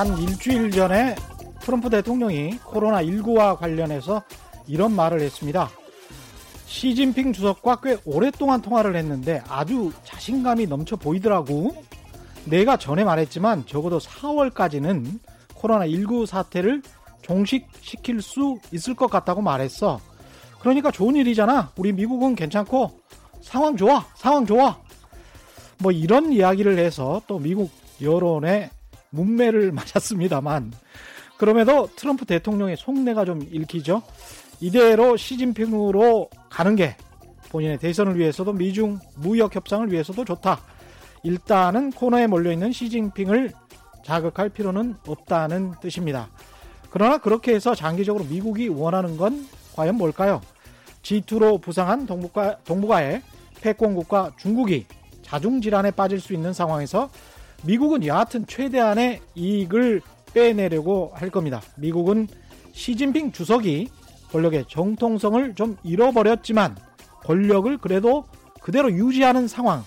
한 일주일 전에 트럼프 대통령이 코로나19와 관련해서 이런 말을 했습니다. 시진핑 주석과 꽤 오랫동안 통화를 했는데 아주 자신감이 넘쳐 보이더라고. 내가 전에 말했지만 적어도 4월까지는 코로나19 사태를 종식시킬 수 있을 것 같다고 말했어. 그러니까 좋은 일이잖아. 우리 미국은 괜찮고 상황 좋아. 상황 좋아. 뭐 이런 이야기를 해서 또 미국 여론의 문매를 맞았습니다만 그럼에도 트럼프 대통령의 속내가 좀 읽히죠. 이대로 시진핑으로 가는 게 본인의 대선을 위해서도 미중 무역 협상을 위해서도 좋다. 일단은 코너에 몰려 있는 시진핑을 자극할 필요는 없다는 뜻입니다. 그러나 그렇게 해서 장기적으로 미국이 원하는 건 과연 뭘까요? G2로 부상한 동북아, 동북아의 패권국가 중국이 자중질환에 빠질 수 있는 상황에서 미국은 여하튼 최대한의 이익을 빼내려고 할 겁니다. 미국은 시진핑 주석이 권력의 정통성을 좀 잃어버렸지만 권력을 그래도 그대로 유지하는 상황.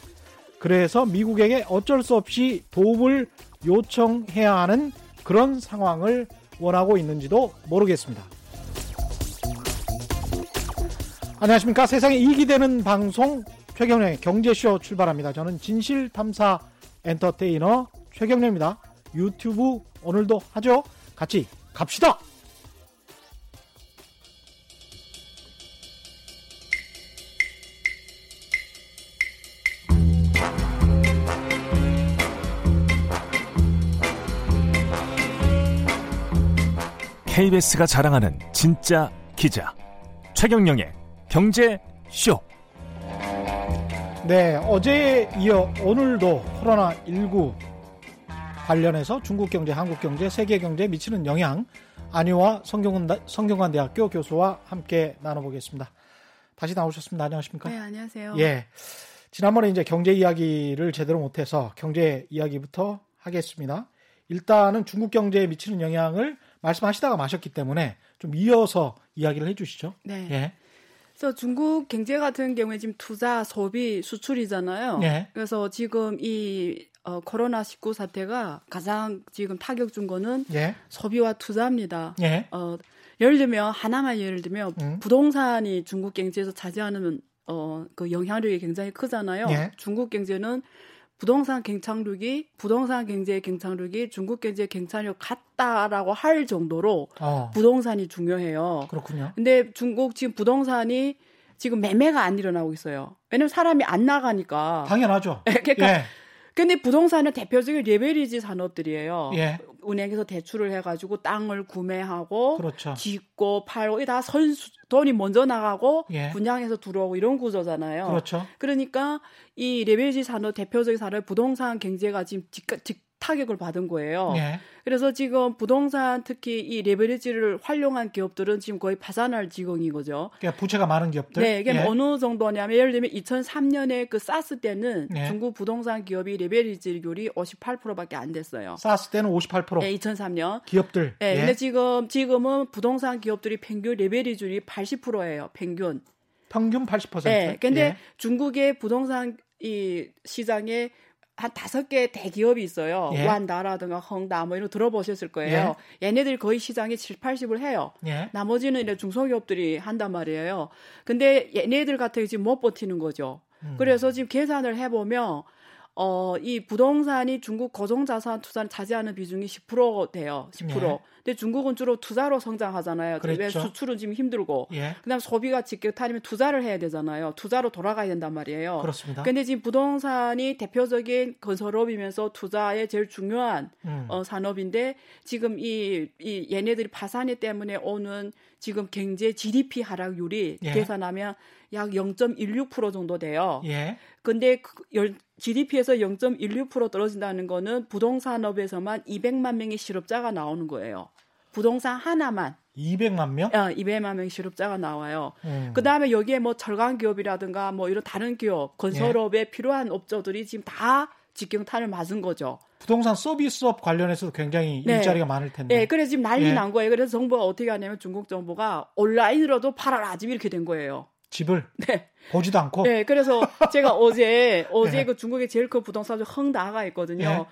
그래서 미국에게 어쩔 수 없이 도움을 요청해야 하는 그런 상황을 원하고 있는지도 모르겠습니다. 안녕하십니까. 세상에 이익이 되는 방송 최경련의 경제쇼 출발합니다. 저는 진실탐사 엔터테이너 최경련입니다. 유튜브 오늘도 하죠? 같이 갑시다! KBS가 자랑하는 진짜 기자 최경영의 경제 쇼. 네, 어제에 이어 오늘도 코로나19 관련해서 중국 경제, 한국 경제, 세계 경제에 미치는 영향 안희와 성경관, 대학교 교수와 함께 나눠보겠습니다. 다시 나오셨습니다. 안녕하십니까? 네, 안녕하세요. 예. 지난번에 이제 경제 이야기를 제대로 못해서 경제 이야기부터 하겠습니다. 일단은 중국 경제에 미치는 영향을 말씀하시다가 마셨기 때문에 좀 이어서 이야기를 해주시죠. 네. 예. 그래서 중국 경제 같은 경우에 지금 투자, 소비, 수출이잖아요. 예. 그래서 지금 이 어, 코로나 19 사태가 가장 지금 타격 준 거는 예. 소비와 투자입니다. 예. 어, 예를 들면 하나만 예를 들면 음. 부동산이 중국 경제에서 차지하는 어, 그 영향력이 굉장히 크잖아요. 예. 중국 경제는 부동산 경착륙이 부동산 경제의 경착륙이 중국 경제의 경착륙 같다라고 할 정도로 어, 부동산이 중요해요. 그렇군요. 근데 중국 지금 부동산이 지금 매매가 안 일어나고 있어요. 왜냐면 사람이 안 나가니까. 당연하죠. 그러니까 예. 근데 부동산은 대표적인 레베리지 산업들이에요. 예. 은행에서 대출을 해가지고 땅을 구매하고 그렇죠. 짓고 팔고 이 다 선수 돈이 먼저 나가고 예. 분양해서 들어오고 이런 구조잖아요. 그렇죠. 그러니까 이 레베리지 산업 대표적인 산업 부동산 경제가 지금 직, 직 타격을 받은 거예요. 예. 그래서 지금 부동산 특히 이 레버리지를 활용한 기업들은 지금 거의 파산할 지경인 거죠. 그러니까 부채가 많은 기업들. 네, 이게 예. 어느 정도냐면 예를 들면 2003년에 그 사스 때는 네. 중국 부동산 기업이 레버리지율이 58%밖에 안 됐어요. 사스 때는 58% 네, 2003년. 기업들. 네, 예. 근데 지금 지금은 부동산 기업들이 평균 레버리지율이 80%예요. 평균. 평균 80%. 네, 근데 예. 중국의 부동산 이 시장에 한 다섯 개 대기업이 있어요. 예. 완다라든가 헝다 뭐 이런 거 들어보셨을 거예요. 얘네들이 거의 시장의 7, 80을 해요. 예. 나머지는 이제 중소기업들이 한단 말이에요. 근데 얘네들 같은 경우 지금 못 버티는 거죠. 음. 그래서 지금 계산을 해보면 어, 이 부동산이 중국 고정자산 투자를 차지하는 비중이 10% 돼요. 10%. 네. 근데 중국은 주로 투자로 성장하잖아요. 왜 그랬죠. 수출은 지금 힘들고. 예. 그다음 소비가 직격탄이면 투자를 해야 되잖아요. 투자로 돌아가야 된단 말이에요. 그렇습니다. 근데 지금 부동산이 대표적인 건설업이면서 투자의 제일 중요한 음. 어, 산업인데 지금 이, 이 얘네들이 파산이 때문에 오는 지금 경제 GDP 하락률이 예. 계산하면 약 0.16% 정도 돼요. 예. 근데 그 열- GDP에서 0.16% 떨어진다는 거는 부동산업에서만 200만 명의 실업자가 나오는 거예요. 부동산 하나만 200만 명? 어, 200만 명의 실업자가 나와요. 음. 그 다음에 여기에 뭐 철강 기업이라든가 뭐 이런 다른 기업, 건설업에 필요한 업자들이 지금 다 직경탄을 맞은 거죠. 부동산 서비스업 관련해서도 굉장히 네. 일자리가 많을 텐데. 네, 그래서 지금 난리 예. 난 거예요. 그래서 정부가 어떻게 하냐면 중국 정부가 온라인으로도 팔아라 지금 이렇게 된 거예요. 집을 네, 보지도 않고. 네, 그래서 제가 어제 어제 예. 그 중국의 제일 큰 부동산 헝다가 있거든요.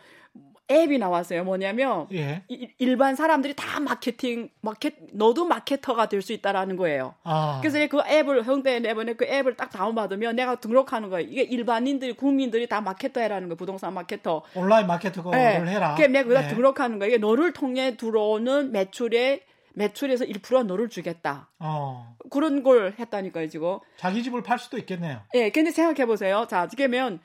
앱이 나왔어요. 뭐냐면 예. 이- 일반 사람들이 다 마케팅 마켓 너도 마케터가 될 수 있다라는 거예요. 아. 그래서 그 앱을 형대 내번에 그 앱을 딱 다운받으면 내가 등록하는 거예요. 이게 일반인들이 국민들이 다 마케터 해라는 거예요. 부동산 마케터. 온라인 마케터를 해라. 그게 내가 그다 네. 등록하는 거예요. 이게 너를 통해 들어오는 매출의 매출에서 1% 너를 주겠다. 어. 그런 걸 했다니까요, 지금. 자기 집을 팔 수도 있겠네요. 예, 근데 생각해 보세요. 자, 그러면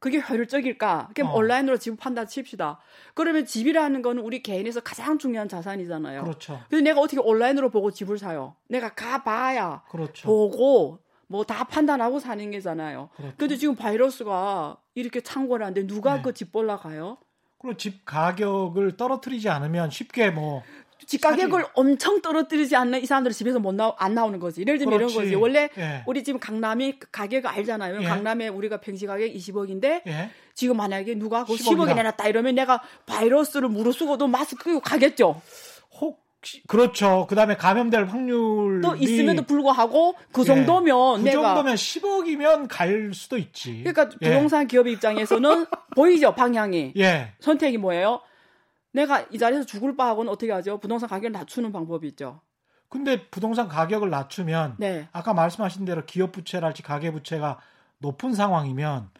그게 효율적일까? 그럼 어. 온라인으로 집을 판다 칩시다. 그러면 집이라는 거는 우리 개인에서 가장 중요한 자산이잖아요. 그렇죠. 근데 내가 어떻게 온라인으로 보고 집을 사요? 내가 가봐야 그렇죠. 보고 뭐 다 판단하고 사는 게잖아요. 그렇죠. 근데 지금 바이러스가 이렇게 창궐 하는데 누가 네. 그집 볼라 가요? 그리고 집 가격을 떨어뜨리지 않으면 쉽게 뭐 집 가격을 엄청 떨어뜨리지 않는 이 사람들은 집에서 못 나, 안 나오는 거지. 예를 들면 그렇지. 이런 거지. 원래 예. 우리 지금 강남이 가격 알잖아요. 예. 강남에 우리가 평시 가격 20억인데 예. 지금 만약에 누가 그 10억 10억에 이다. 내놨다 이러면 내가 바이러스를 무릅쓰고도 마스크 가겠죠. 혹시 그렇죠. 그다음에 감염될 확률이 또 있음에도 불구하고 그 예. 정도면 그 내가 정도면 10억이면 갈 수도 있지. 그러니까 예. 부동산 기업 입장에서는 보이죠 방향이 예. 선택이 뭐예요? 내가 이 자리에서 죽을 바하고는 어떻게 하죠? 부동산 가격을 낮추는 방법이 있죠. 근데 부동산 가격을 낮추면 네. 아까 말씀하신 대로 기업 부채랄지 가계 부채가 높은 상황이면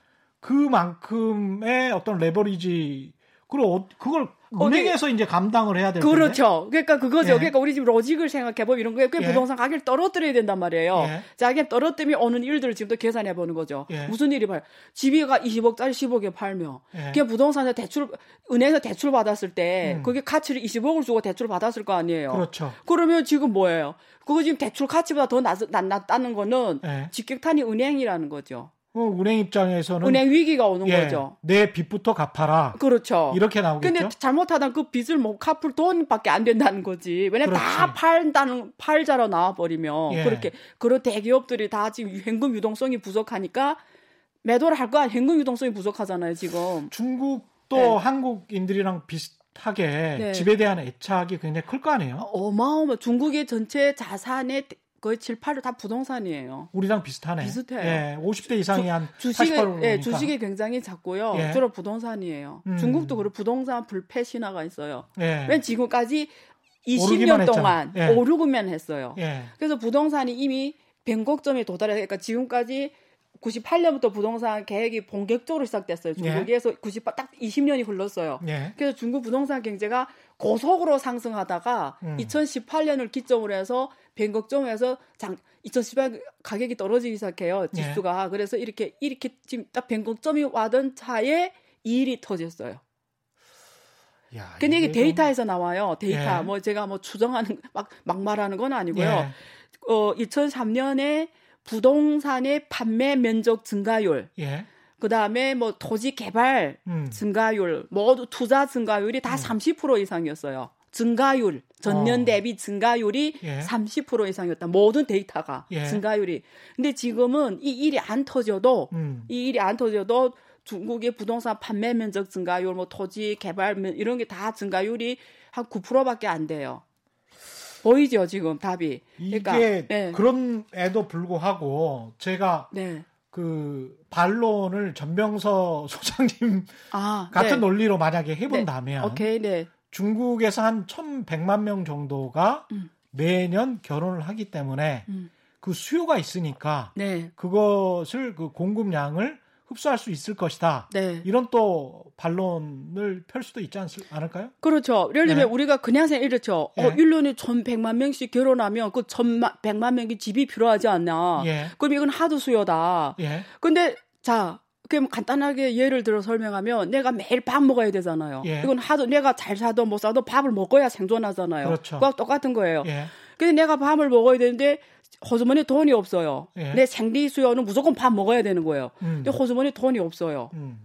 그만큼의 어떤 레버리지 그리고 어- 그걸 거기- 은행에서 이제 감당을 해야 될 텐데. 그렇죠. 그러니까 그거죠. 예. 그러니까 우리 지금 로직을 생각해 보면 이런 거에 그 예. 부동산 가격을 떨어뜨려야 된단 말이에요. 예. 자, 이게 떨어뜨리면 오는 일들을 지금도 계산해 보는 거죠. 예. 무슨 일이 봐요? 집이가 20억짜리 10억에 팔면 예. 그게 부동산에 대출 은행에서 대출 받았을 때 음. 그게 가치를 20억을 주고 대출을 받았을 거 아니에요. 그렇죠. 그러면 지금 뭐예요? 그거 지금 대출 가치보다 더 낮, 낮, 낮다는 거는 예. 직격탄이 은행이라는 거죠. 어, 은행 입장에서는 은행 위기가 오는 예, 거죠. 내 빚부터 갚아라. 그렇죠. 이렇게 나오겠죠. 근데 잘못하다 그 빚을 못 갚을 돈밖에 안 된다는 거지. 왜냐면 다. 팔다는 팔자로 나와 버리면 예. 그렇게 그런 대기업들이 다 지금 현금 유동성이 부족하니까 매도를 할거 아니에요. 현금 유동성이 부족하잖아요, 지금. 중국도 네. 한국인들이랑 비슷하게 네. 집에 대한 애착이 굉장히 클 거 아니에요. 어마어마 중국의 전체 자산의 거의 7, 8을 다 부동산이에요. 우리랑 비슷하네. 비슷해요. 예, 50대 이상이 한 주식에 48%니까. 예, 주식이 굉장히 작고요. 예. 주로 부동산이에요. 음. 중국도 그리고 부동산 불패 신화가 있어요. 예. 왜 지금까지 오르기만 20년 했잖아. 동안 예. 오르고만 했어요. 예. 그래서 부동산이 이미 변곡점에 도달해 그러니까 지금까지 98년부터 부동산 계획이 본격적으로 시작됐어요. 중국에서 98딱 20년이 흘렀어요. 예. 그래서 중국 부동산 경제가 고속으로 상승하다가 음. 2018년을 기점으로 해서 변곡점에서 장 2018 가격이 떨어지기 시작해요. 예. 지수가. 그래서 이렇게 이렇게 지금 딱 변곡점이 와던 차에 이 일이 터졌어요. 야, 근데 이게 좀- 데이터에서 나와요. 데이터. 예. 뭐 제가 뭐 추정하는 막 막말하는 건 아니고요. 예. 어 2003년에 부동산의 판매 면적 증가율, 예. 그 다음에 뭐 토지 개발 음. 증가율, 모두 투자 증가율이 다30% 이상이었어요. 증가율 전년 어. 대비 증가율이 예. 30% 이상이었다. 모든 데이터가 예. 증가율이. 근데 지금은 이 일이 안 터져도 음. 이 일이 안 터져도 중국의 부동산 판매 면적 증가율, 뭐 토지 개발 면 이런 게 다 증가율이 한 9%밖에 안 돼요. 보이죠 지금 답이. 이게 그러니까 네. 그런에도 불구하고 제가 네. 그 반론을 전명서 소장님 아 같은 네. 논리로 만약에 해본다면 오케이 네. 중국에서 한 1,100만 명 정도가 음. 매년 결혼을 하기 때문에 음. 그 수요가 있으니까 네. 그것을 그 공급량을 흡수할 수 있을 것이다. 네. 이런 또 반론을 펼 수도 있지 않, 않을까요? 그렇죠. 예를 들면 네. 우리가 그냥 생각 이렇죠. 어, 네. 1년에 1,100만 명씩 결혼하면 그 1,100만 명이 집이 필요하지 않나. 예. 그럼 이건 하도 수요다. 예. 근데 자, 그럼 간단하게 예를 들어 설명하면 내가 매일 밥 먹어야 되잖아요. 예. 이건 하도 내가 잘 사도 못 사도 밥을 먹어야 생존하잖아요. 그렇죠. 그거 똑같은 거예요. 예. 근데 내가 밥을 먹어야 되는데 호주머니 돈이 없어요. 예. 내 생리 수요는 무조건 밥 먹어야 되는 거예요. 음. 근데 호주머니 돈이 없어요. 음.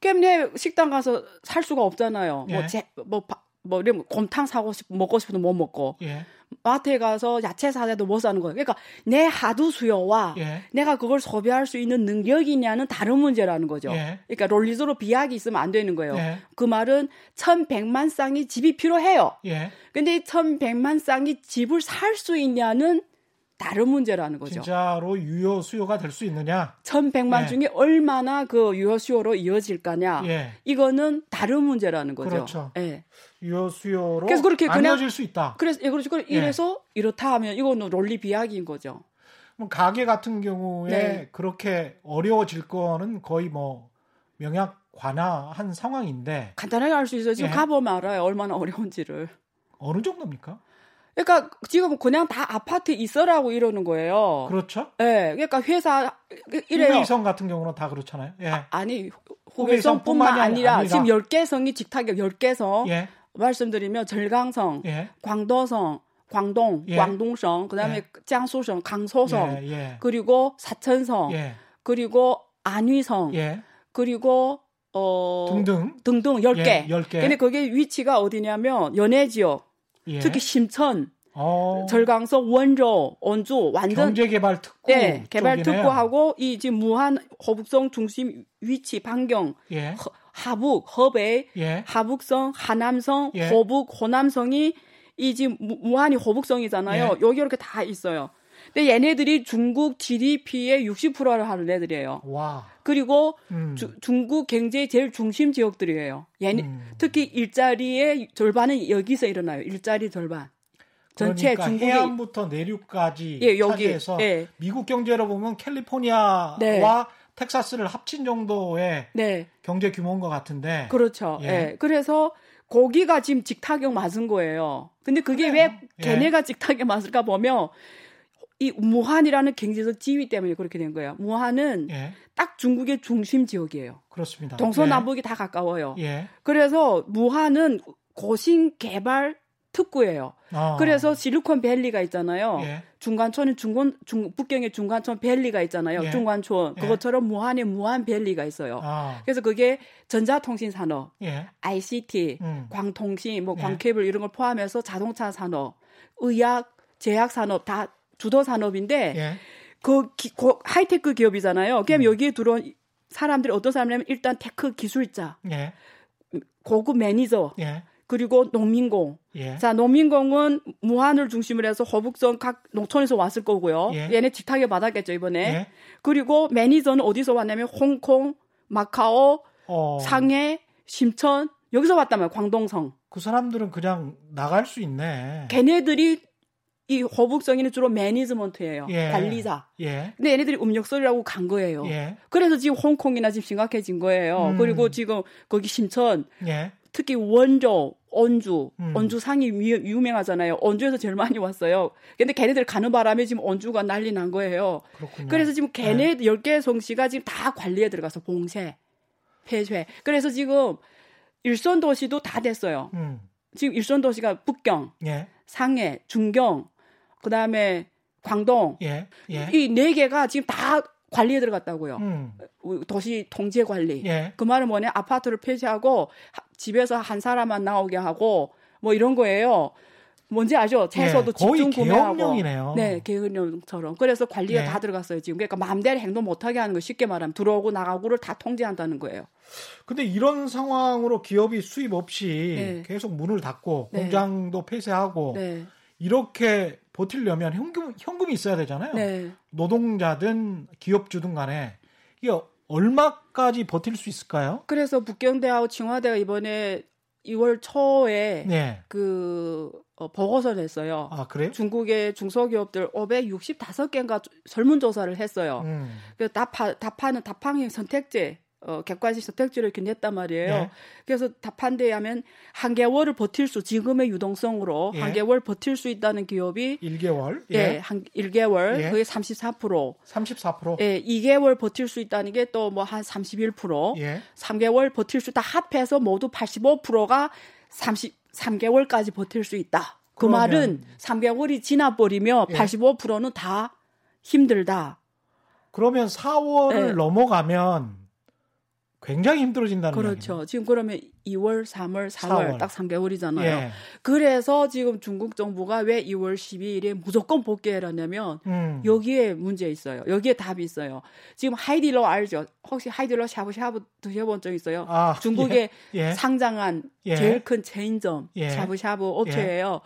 내 식당 가서 살 수가 없잖아요. 예. 뭐, 제, 뭐, 바- 뭐, 이러면 곰탕 사고 싶, 먹고 싶어도 못 먹고. 예. 마트에 가서 야채 사자도 못 사는 거예요. 그러니까 내 하두 수요와 예. 내가 그걸 소비할 수 있는 능력이냐는 다른 문제라는 거죠. 예. 그러니까 논리적으로 비약이 있으면 안 되는 거예요. 예. 그 말은 1100만 쌍이 집이 필요해요. 예. 근데 이 1100만 쌍이 집을 살 수 있냐는 다른 문제라는 거죠. 진짜로 유효 수요가 될 수 있느냐? 1,100만 예. 중에 얼마나 그 유효 수요로 이어질 거냐. 예. 이거는 다른 문제라는 거죠. 그렇죠. 예. 유효 수요로 그래서 그렇게 안 그냥- 이어질 수 있다. 그래서 예, 그렇죠. 예. 이래서 이렇다 하면 이거는 논리 비약인 거죠. 그럼 가게 같은 경우에 네. 그렇게 어려워질 거는 거의 뭐 명약 관화한 상황인데 간단하게 알 수 있어요. 지금 예. 가보면 알아요. 얼마나 어려운지를. 어느 정도입니까? 그러니까 지금 그냥 다 아파트 있어라고 이러는 거예요. 그렇죠. 예. 그러니까 회사 이래요. 후베이성 같은 경우는 다 그렇잖아요. 예. 아 니 후베이성뿐만이 후베이성뿐만 아니라, 아니라. 지금 10개 성이 직탁이 10개 예. 말씀드리면 절강성, 예. 광도성, 광동, 예. 광동성, 그다음에 예.江苏성, 강서성, 예. 예. 그리고 사천성, 예. 그리고 안위성, 예. 그리고 어 등등. 등등 10개. 예, 10개. 근데 그게 위치가 어디냐면 연해 지역, 예. 특히 심천, 어, 절강성, 원조, 원주 완전 경제개발 특구 네, 개발 쪽이네요. 특구하고 이 지금 무한 허북성 중심 위치 반경 예. 허- 하북, 허베이, 예. 하북성, 하남성, 예. 호북, 호남성이 이 지금 무- 무한히 호북성이잖아요. 예. 여기 이렇게 다 있어요. 근데 얘네들이 중국 GDP의 60%를 하는 애들이에요. 와. 그리고 음. 주- 중국 경제의 제일 중심 지역들이에요. 얘네 음. 특히 일자리의 절반은 여기서 일어나요. 일자리 절반. 전체 그러니까 중국의 해안부터 내륙까지 예, 여기 차지해서 예. 미국 경제로 보면 캘리포니아와 네. 텍사스를 합친 정도의 네. 경제 규모인 것 같은데. 그렇죠. 예. 예. 그래서 거기가 지금 직타격 맞은 거예요. 근데 그게 그래요. 왜 예. 걔네가 직타격 맞을까 보면 이 무한이라는 경제적 지위 때문에 그렇게 된 거예요. 무한은 예, 딱 중국의 중심 지역이에요. 그렇습니다. 동서남북이 다 가까워요. 예. 예. 그래서 무한은 고신 개발 특구예요. 어. 그래서 실리콘밸리가 있잖아요. 예. 중관촌은 중관 중 북경에 중관촌 valley가 있잖아요. 예. 중관촌 예. 그것처럼 무한에 무한valley가 있어요. 아. 그래서 그게 전자통신 산업, 예. ICT, 음. 광통신, 뭐 예. 광케이블 이런 걸 포함해서 자동차 산업, 의약, 제약 산업 다 주도 산업인데 예. 그, 기, 그 하이테크 기업이잖아요. 그럼 음. 여기에 들어온 사람들이 어떤 사람이냐면 일단 tech 기술자, 예. 고급 매니저, 예. 그리고 농민공. 예. 자, 농민공은 무한을 중심으로 해서 허북성 각 농촌에서 왔을 거고요. 예. 얘네 직탁에 받았겠죠, 이번에. 예. 그리고 매니저는 어디서 왔냐면 홍콩, 마카오, 어. 상해, 심천 여기서 왔단 말이에요. 광동성. 그 사람들은 그냥 나갈 수 있네. 걔네들이 이 허북성이는 주로 매니지먼트예요. 예. 관리자. 예. 근데 얘네들이 음력설이라고 간 거예요. 예. 그래서 지금 홍콩이나 지금 심각해진 거예요. 음. 그리고 지금 거기 심천 예. 특히 원조, 언주, 음. 언주 상이 유- 유명하잖아요. 언주에서 제일 많이 왔어요. 근데 걔네들 가는 바람에 지금 언주가 난리 난 거예요. 그렇군요. 그래서 지금 걔네 10개 성씨가 지금 다 관리에 들어가서 봉쇄, 폐쇄. 그래서 지금 일선 도시도 다 됐어요. 음. 지금 일선 도시가 북경, 예. 상해, 중경, 그 다음에 광동 예. 예. 이네 개가 지금 다 관리에 들어갔다고요. 음. 도시 통제 관리. 예. 그 말은 뭐냐? 아파트를 폐쇄하고 하- 집에서 한 사람만 나오게 하고 뭐 이런 거예요. 뭔지 아죠? 채소도 예, 집중 구매하고. 계엄령이네요. 네, 계엄령처럼. 그래서 관리가 예. 다 들어갔어요 지금. 그러니까 마음대로 행동 못하게 하는 거 쉽게 말하면 들어오고 나가고를 다 통제한다는 거예요. 근데 이런 상황으로 기업이 수입 없이 네. 계속 문을 닫고 네. 공장도 폐쇄하고 네, 이렇게 버틸려면 현금 현금이 있어야 되잖아요. 네. 노동자든 기업주든 간에 이게 얼마까지 버틸 수 있을까요? 그래서 북경대하고 칭화대가 이번에 2월 초에 네. 그 어, 보고서를 냈어요. 아 그래요? 중국의 중소기업들 565개인가 설문조사를 했어요. 음. 그 답하, 답하는 답항의 선택제, 어, 객관식 선택지를 냈단 말이에요. 네. 그래서 답한 데 하면 한 개월을 버틸 수, 지금의 유동성으로 예. 한 개월 버틸 수 있다는 기업이 1개월. 예, 예. 한 1개월, 예. 그게 34%. 34%. 예, 2개월 버틸 수 있다는 게 또 뭐 한 31%. 예. 3개월 버틸 수 있다 합해서 모두 85%가 33개월까지 버틸 수 있다. 그 그러면- 말은 3개월이 지나버리면 예. 85%는 다 힘들다. 그러면 4월을 네. 넘어가면 굉장히 힘들어진다는 그렇죠. 지금 그러면 2월, 3월, 4월, 4월. 딱 3개월이잖아요. 이야기예요. 예. 그래서 지금 중국 정부가 왜 2월 12일에 무조건 복귀해라냐면 음. 여기에 문제 있어요. 여기에 답이 있어요. 지금 하이디라오 알죠? 혹시 하이디라오 샤브샤브 드셔본 적 있어요? 아, 중국에 예. 예. 상장한 예. 제일 큰 체인점 예. 샤브샤브 업체예요.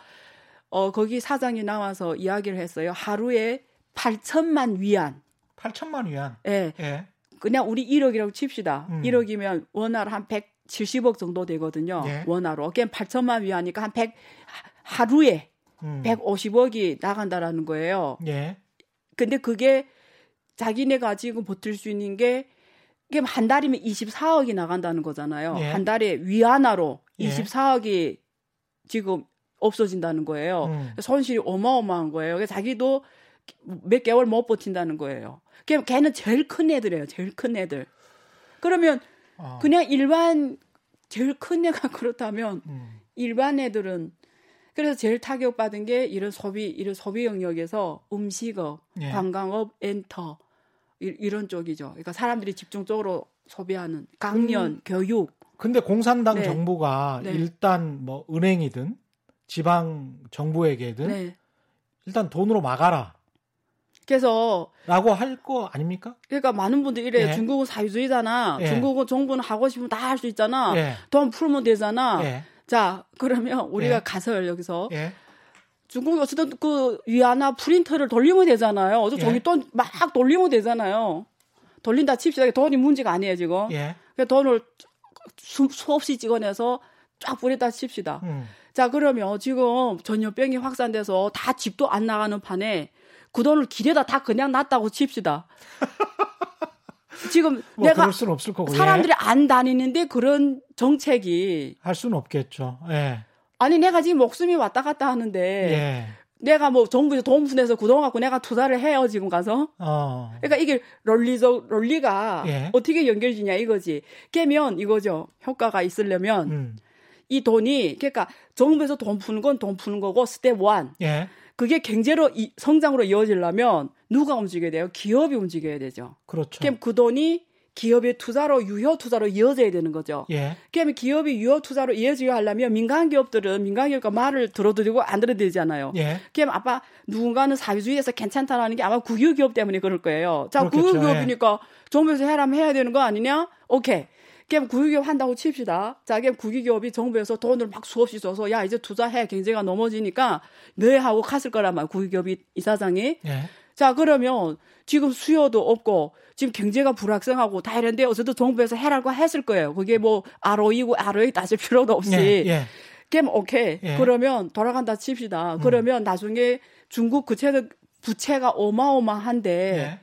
어 거기 사장이 나와서 이야기를 했어요. 하루에 8천만 위안. 8천만 위안. 예. 예. 그냥 우리 1억이라고 칩시다. 음. 1억이면 원화로 한 170억 정도 되거든요. 예. 원화로. 그냥 8천만 위안이니까 한 100, 하루에 음. 150억이 나간다라는 거예요. 예. 근데 그게 자기네 가 지금 버틸 수 있는 게, 이게 한 달이면 24억이 나간다는 거잖아요. 예. 한 달에 위안화로 예. 24억이 지금 없어진다는 거예요. 음. 손실이 어마어마한 거예요. 자기도 몇 개월 못 버틴다는 거예요. 걔- 걔는 제일 큰 애들이에요. 제일 큰 애들. 그러면 어. 그냥 일반 제일 큰 애가 그렇다면 음. 일반 애들은 그래서 제일 타격받은 게 이런 소비 이런 소비 영역에서 음식업, 예. 관광업, 엔터 이, 이런 쪽이죠. 그러니까 사람들이 집중적으로 소비하는 강연, 교육. 근데 공산당 네. 정부가 네. 일단 뭐 은행이든 지방 정부에게든 네. 일단 돈으로 막아라. 그래서 라고 할 거 아닙니까? 그러니까 많은 분들이 이래요. 예. 중국은 사회주의잖아. 예. 중국은 정부는 하고 싶으면 다 할 수 있잖아. 예. 돈 풀면 되잖아. 예. 자, 그러면 우리가 예. 가서요, 여기서. 예. 중국이 어쨌든 그 위안화 프린터를 돌리면 되잖아요. 어제 예. 저기 돈 막 돌리면 되잖아요. 돌린다 칩시다. 돈이 문제가 아니에요, 지금. 예. 그 돈을 수, 수없이 찍어내서 쫙 뿌렸다 칩시다. 음. 자, 그러면 지금 전염병이 확산돼서 다 집도 안 나가는 판에 그 돈을 길에다 다 그냥 놨다고 칩시다. 지금 뭐 내가. 예. 사람들이 안 다니는데 그런 정책이 할 수는 없겠죠. 예. 아니 내가 지금 목숨이 왔다 갔다 하는데 예. 내가 뭐 정부에서 돈 분해서 그돈 갖고 내가 투자를 해요 지금 가서 어. 그러니까 이게 논리적 논리가 예. 어떻게 연결되냐 이거지 깨면 이거죠 효과가 있으려면 음. 이 돈이 그러니까 정부에서 돈 푸는 건 돈 푸는 거고 step one 예. 그게 경제로 이, 성장으로 이어지려면 누가 움직여야 돼요 기업이 움직여야 되죠 그렇죠. 그럼 그 돈이 기업의 투자로 유효 투자로 이어져야 되는 거죠. 예. 그러면 기업이 유효 투자로 이어지게 하려면 민간 기업들은 민간 기업과 말을 들어도 되고 안 들어도 되잖아요. 예. 그럼 아까 누군가는 사회주의에서 괜찮다라는 게 아마 국유기업 때문에 그럴 거예요. 자, 그렇겠죠. 국유기업이니까 정부에서 해라면 해야 되는 거 아니냐? 오케이. 그럼 국유기업 한다고 칩시다. 자, 그럼 국유기업이 정부에서 돈을 막 수없이 줘서 야 이제 투자해 경제가 넘어지니까 네 하고 갔을 거란 말이야. 국유기업이 이사장이. 예. 자, 그러면 지금 수요도 없고 지금 경제가 불확성하고 다 이런데 어쨌든 정부에서 해라고 했을 거예요. 그게 뭐 ROE고 ROE 따질 필요도 없이. 예. 예. 그럼 오케이. 예. 음. 그러면 돌아간다 칩시다. 그러면 나중에 중국 부채 부채가 어마어마한데 예.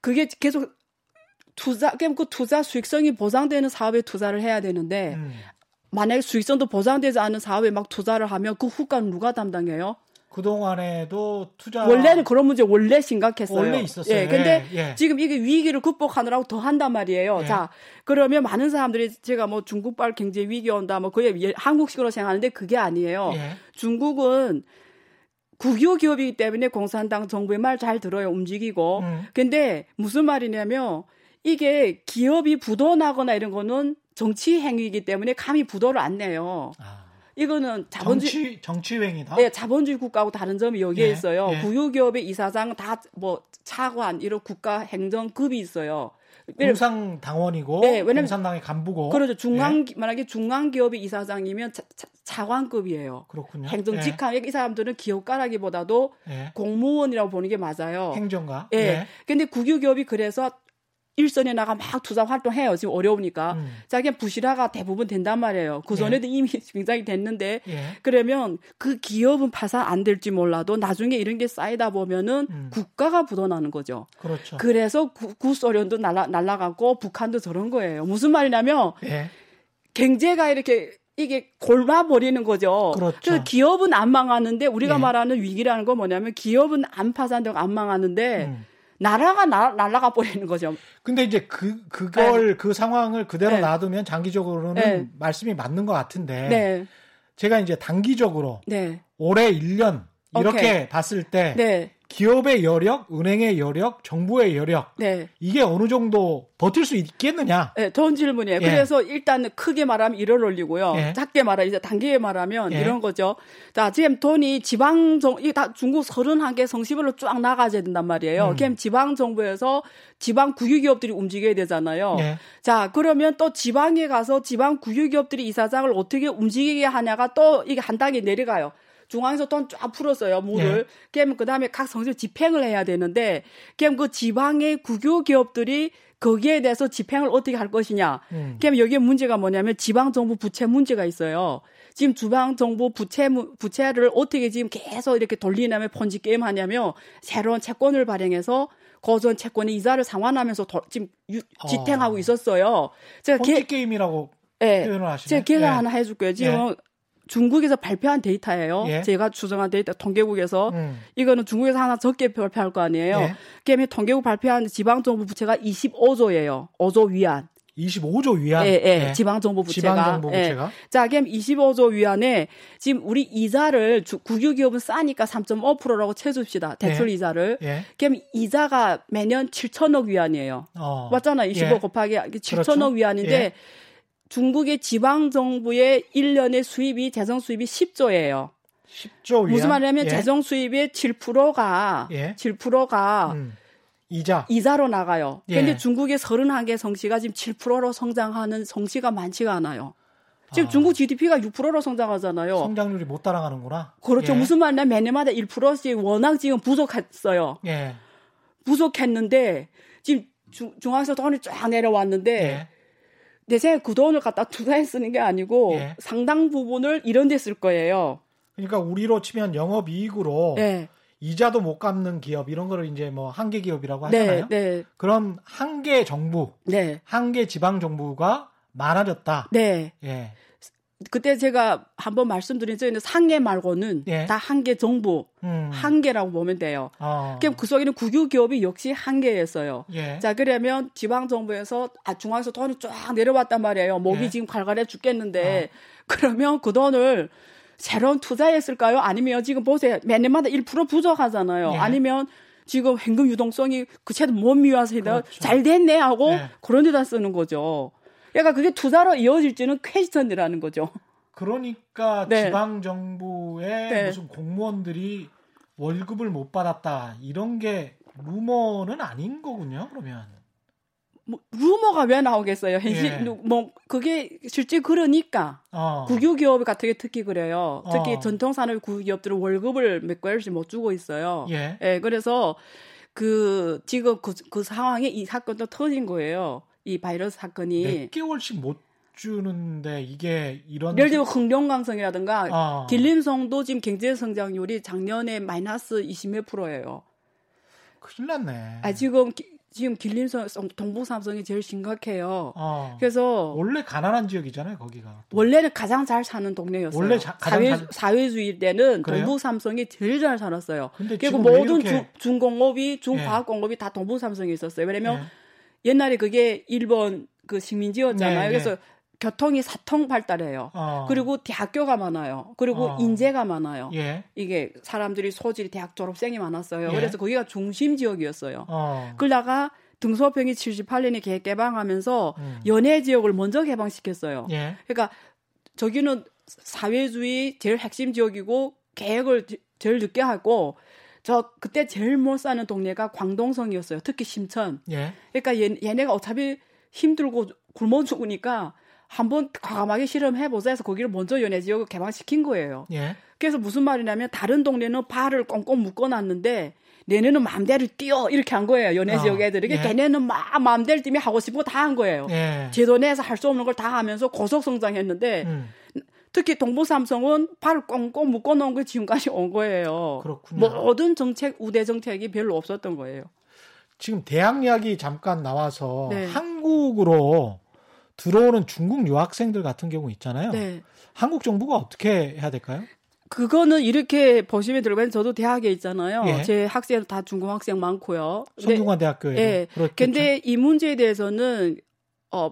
그게 계속 투자 그 투자 수익성이 보장되는 사업에 투자를 해야 되는데 음. 만약에 수익성도 보장되지 않은 사업에 막 투자를 하면 그 후과는 누가 담당해요? 그동안에도 투자 원래는 그런 문제 원래 심각했어요. 원래 있었어요. 예, 근데 예, 예. 지금 이게 위기를 극복하느라고 더 한단 말이에요. 예. 자, 그러면 많은 사람들이 제가 뭐 중국발 경제 위기 온다, 뭐 그게 예- 한국식으로 생각하는데 그게 아니에요. 예. 중국은 국유 기업이기 때문에 공산당 정부의 말 잘 들어요, 움직이고. 음. 근데 무슨 말이냐면 이게 기업이 부도나거나 이런 거는 정치 행위이기 때문에 감히 부도를 안 내요. 아, 이거는 자본주의 정치 정치 행위다. 네, 자본주의 국가하고 다른 점이 여기에 예, 있어요. 예. 국유기업의 이사장 다 뭐 차관 이런 국가 행정급이 있어요. 공상 당원이고 네, 왜냐면- 공산당의 간부고. 그렇죠. 중앙 예. 만약에 중앙기업의 이사장이면 차, 차, 차관급이에요. 그렇군요. 행정직함 이 사람들은 기업가라기보다도 예. 예. 공무원이라고 보는 게 맞아요. 행정가. 예. 근데 국유기업이 그래서 일선에 나가 막 투자 활동해요. 지금 어려우니까. 음. 자, 그냥 부실화가 대부분 된단 말이에요. 그 전에도 이미 굉장히 됐는데 예. 그러면 그 기업은 파산 안 될지 몰라도 나중에 이런 게 쌓이다 보면은 음. 국가가 부도나는 거죠. 그렇죠. 그래서 구, 구소련도 날라, 날라가고 북한도 저런 거예요. 무슨 말이냐면 예. 경제가 이렇게 이게 골마버리는 거죠. 그렇죠. 래서 기업은 안 망하는데 우리가 예. 말하는 위기라는 건 뭐냐면 기업은 안 파산되고 안 망하는데 음. 나라가 나, 날아가 버리는 거죠. 근데 이제 그 그걸 그 상황을 그대로 네. 놔두면 장기적으로는 네. 말씀이 맞는 것 같은데 네, 제가 이제 단기적으로 네, 올해 1년 이렇게 오케이. 봤을 때 네, 기업의 여력, 은행의 여력, 정부의 여력 네. 이게 어느 정도 버틸 수 있겠느냐? 네, 좋은 질문이에요. 예. 그래서 일단 크게 말하면 1을 올리고요. 예. 작게 말하면 이제 단계에 말하면 예. 이런 거죠. 자, 지금 돈이 지방 정, 이게 다 중국 31개 성시별로 쫙 나가야 된단 말이에요. 음. 그럼 지방 정부에서 지방 국유 기업들이 움직여야 되잖아요. 예. 자, 그러면 또 지방에 가서 지방 국유 기업들이 이사장을 어떻게 움직이게 하냐가 또 이게 한 단계 내려가요. 중앙에서 돈 쫙 풀었어요, 물을. 그럼 그 다음에 각 성지 집행을 해야 되는데, 그럼 그 지방의 국유 기업들이 거기에 대해서 집행을 어떻게 할 것이냐. 음. 그럼 여기에 문제가 뭐냐면 지방 정부 부채 문제가 있어요. 지금 주방 정부 부채, 부채를 어떻게 지금 계속 이렇게 돌리냐면 펀지 게임 하냐면 새로운 채권을 발행해서 거전 채권의 이자를 상환하면서 더, 지금 유, 어. 지탱하고 있었어요. 제가 펀치 개, 게임이라고 예, 표현을 하시네. 제가 계산 예. 하나 해줄게요. 지금 중국에서 발표한 데이터예요. 예. 제가 추정한 데이터 통계국에서 음. 이거는 중국에서 하나 적게 발표할 거 아니에요. 예. 그다음에 통계국 발표한 지방 정부 부채가 25조예요. 5조 위안. 25조 위안. 예, 예. 지방 정부 부채가. 지방 정부 예. 부채가. 자, 그럼 25조 위안에 지금 우리 이자를 주- 국유 기업은 싸니까 3.5%라고 채 줍시다. 대출 예. 이자를. 예. 그럼 이자가 매년 7천억 위안이에요. 어. 맞잖아. 25 예. 곱하기 7천억 그렇죠. 위안인데 예. 중국의 지방 정부의 1년의 수입이 재정 수입이 10조예요. 10조 위안. 무슨 말이냐면 예. 재정 수입의 7%가 예. 7%가 음. 이자. 이자로 나가요. 예. 근데 중국의 31개 성시가 지금 7%로 성장하는 성시가 많지가 않아요. 지금 아. 중국 GDP가 6%로 성장하잖아요. 성장률이 못 따라가는구나. 그렇죠. 예. 무슨 말이냐 매년마다 1%씩 워낙 지금 부족했어요. 예. 부족했는데 지금 중, 중앙에서 돈이 쫙 내려왔는데 예. 내 생각에 그 돈을 갖다 투자해 쓰는 게 아니고 예. 상당 부분을 이런 데 쓸 거예요. 그러니까 우리로 치면 영업 이익으로 네. 이자도 못 갚는 기업 이런 거를 이제 뭐 한계 기업이라고 네, 하잖아요. 네, 그런 한계 정부, 네, 한계 지방 정부가 많아졌다. 네. 예. 그때 제가 한번 말씀드린 적이 있는데 상계 말고는 예. 다 한계 정부, 음. 한계라고 보면 돼요. 어. 그럼 그 속에는 국유 기업이 역시 한계였어요. 예. 자, 그러면 지방 정부에서 아 중앙에서 돈이 쫙 내려왔단 말이에요. 목이 예. 지금 갈갈해 죽겠는데 그러면 그 돈을 새로운 투자했을까요? 아니면 지금 보세요. 매년마다 1% 부족하잖아요. 예. 아니면 지금 현금 유동성이 그 채도 못 미워서 그렇죠. 잘 됐네 하고 예. 그런 데다 쓰는 거죠. 그러니까 그게 투자로 이어질지는 퀘스천이라는 거죠. 그러니까 네. 지방 정부의 네. 무슨 공무원들이 월급을 못 받았다 이런 게 루머는 아닌 거군요. 그러면 뭐 루머가 왜 나오겠어요? 현실 예. 뭐 그게 실제 그러니까 어. 국유기업 같은 게 특히 그래요. 특히 어. 전통산업 국유기업들은 월급을 몇 개월씩 못 주고 있어요. 예. 예, 그래서 그 지금 그, 그 상황에 이 사건도 터진 거예요. 이 바이러스 사건이. 몇 개월씩 못 주는데 이게 이런 예를 들면 흥룡강성이라든가 어. 길림성도 지금 경제 성장률이 작년에 마이너스 20몇 프로예요. 큰일 났네. 아 지금 기- 지금 길림성 동북 삼성이 제일 심각해요. 어. 그래서 원래 가난한 지역이잖아요, 거기가. 또. 원래는 가장 잘 사는 동네였어요. 원래 자- 사회, 잘- 사회주의 때는 그래요? 동북 삼성이 제일 잘 살았어요. 근데 그리고 모든 이렇게- 중, 중공업이 중과학공업이 다 동북 삼성에 있었어요. 왜냐면 예. 옛날에 그게 일본 그 식민지였잖아요. 네, 그래서 교통이 사통 발달해요. 어. 그리고 대학교가 많아요. 그리고 어. 인재가 많아요. 예. 이게 사람들이 소질이 대학 졸업생이 많았어요. 예. 그래서 거기가 중심 지역이었어요. 어. 그러다가 등소평이 78년에 개, 개방하면서 음. 연해 지역을 먼저 개방시켰어요. 예. 그러니까 저기는 사회주의 제일 핵심 지역이고 계획을 제- 제일 늦게 하고 저 그때 제일 못 사는 동네가 광동성이었어요. 특히 심천. 예. 그러니까 얘, 얘네가 어차피 힘들고 굶어 죽으니까 한번 과감하게 실험해 보자 해서 거기를 먼저 연해 지역을 개방시킨 거예요. 예. 그래서 무슨 말이냐면 다른 동네는 발을 꽁꽁 묶어놨는데 얘네는 마음대로 뛰어 이렇게 한 거예요. 연해 어, 지역 애들이. 예. 걔네는 막 마음대로 뛰면 하고 싶은 거 다 한 거예요. 예. 제도 내에서 할 수 없는 걸 다 하면서 고속 성장했는데 음. 특히 동부삼성은 발을 꽁꽁 묶어놓은 게 지금까지 온 거예요. 그렇군요. 모든 정책 우대 정책이 별로 없었던 거예요. 지금 대학 이야기 잠깐 나와서 네. 한국으로 들어오는 중국 유학생들 같은 경우 있잖아요. 네. 한국 정부가 어떻게 해야 될까요? 그거는 이렇게 보시면 들어가면 저도 대학에 있잖아요. 예. 제 학생 다 중국 학생 많고요. 성균관 대학교에. 예. 그렇겠죠. 근데 이 문제에 대해서는 어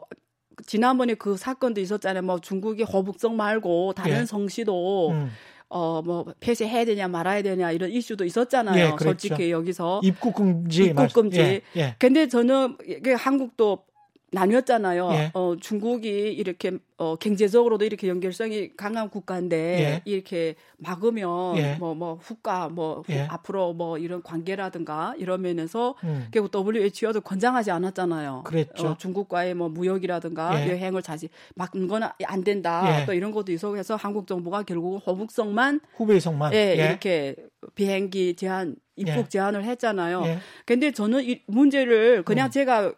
지난번에 그 사건도 있었잖아요. 뭐 중국이 호북성 말고 다른 예. 성시도 음. 어뭐 폐쇄해야 되냐 말아야 되냐 이런 이슈도 있었잖아요. 예. 솔직히 여기서 입국 금지. 입국 금지. 예. 예. 근데 저는 이게 한국도 나뉘었잖아요. 예. 어, 중국이 이렇게 어, 경제적으로도 이렇게 연결성이 강한 국가인데 예. 이렇게 막으면 예. 뭐뭐 후가 뭐 후- 예. 앞으로 뭐 이런 관계라든가 이런 면에서 음. 결국 WHO도 권장하지 않았잖아요. 그랬죠. 어, 중국과의 뭐 무역이라든가 예. 여행을 자지 막는 건 안 된다. 예. 또 이런 것도 있어서 한국 정부가 결국 호북성만 후베이성만. 예, 이렇게 비행기 제한 입국 예. 제한을 했잖아요. 예. 근데 저는 이 문제를 그냥 음. 제가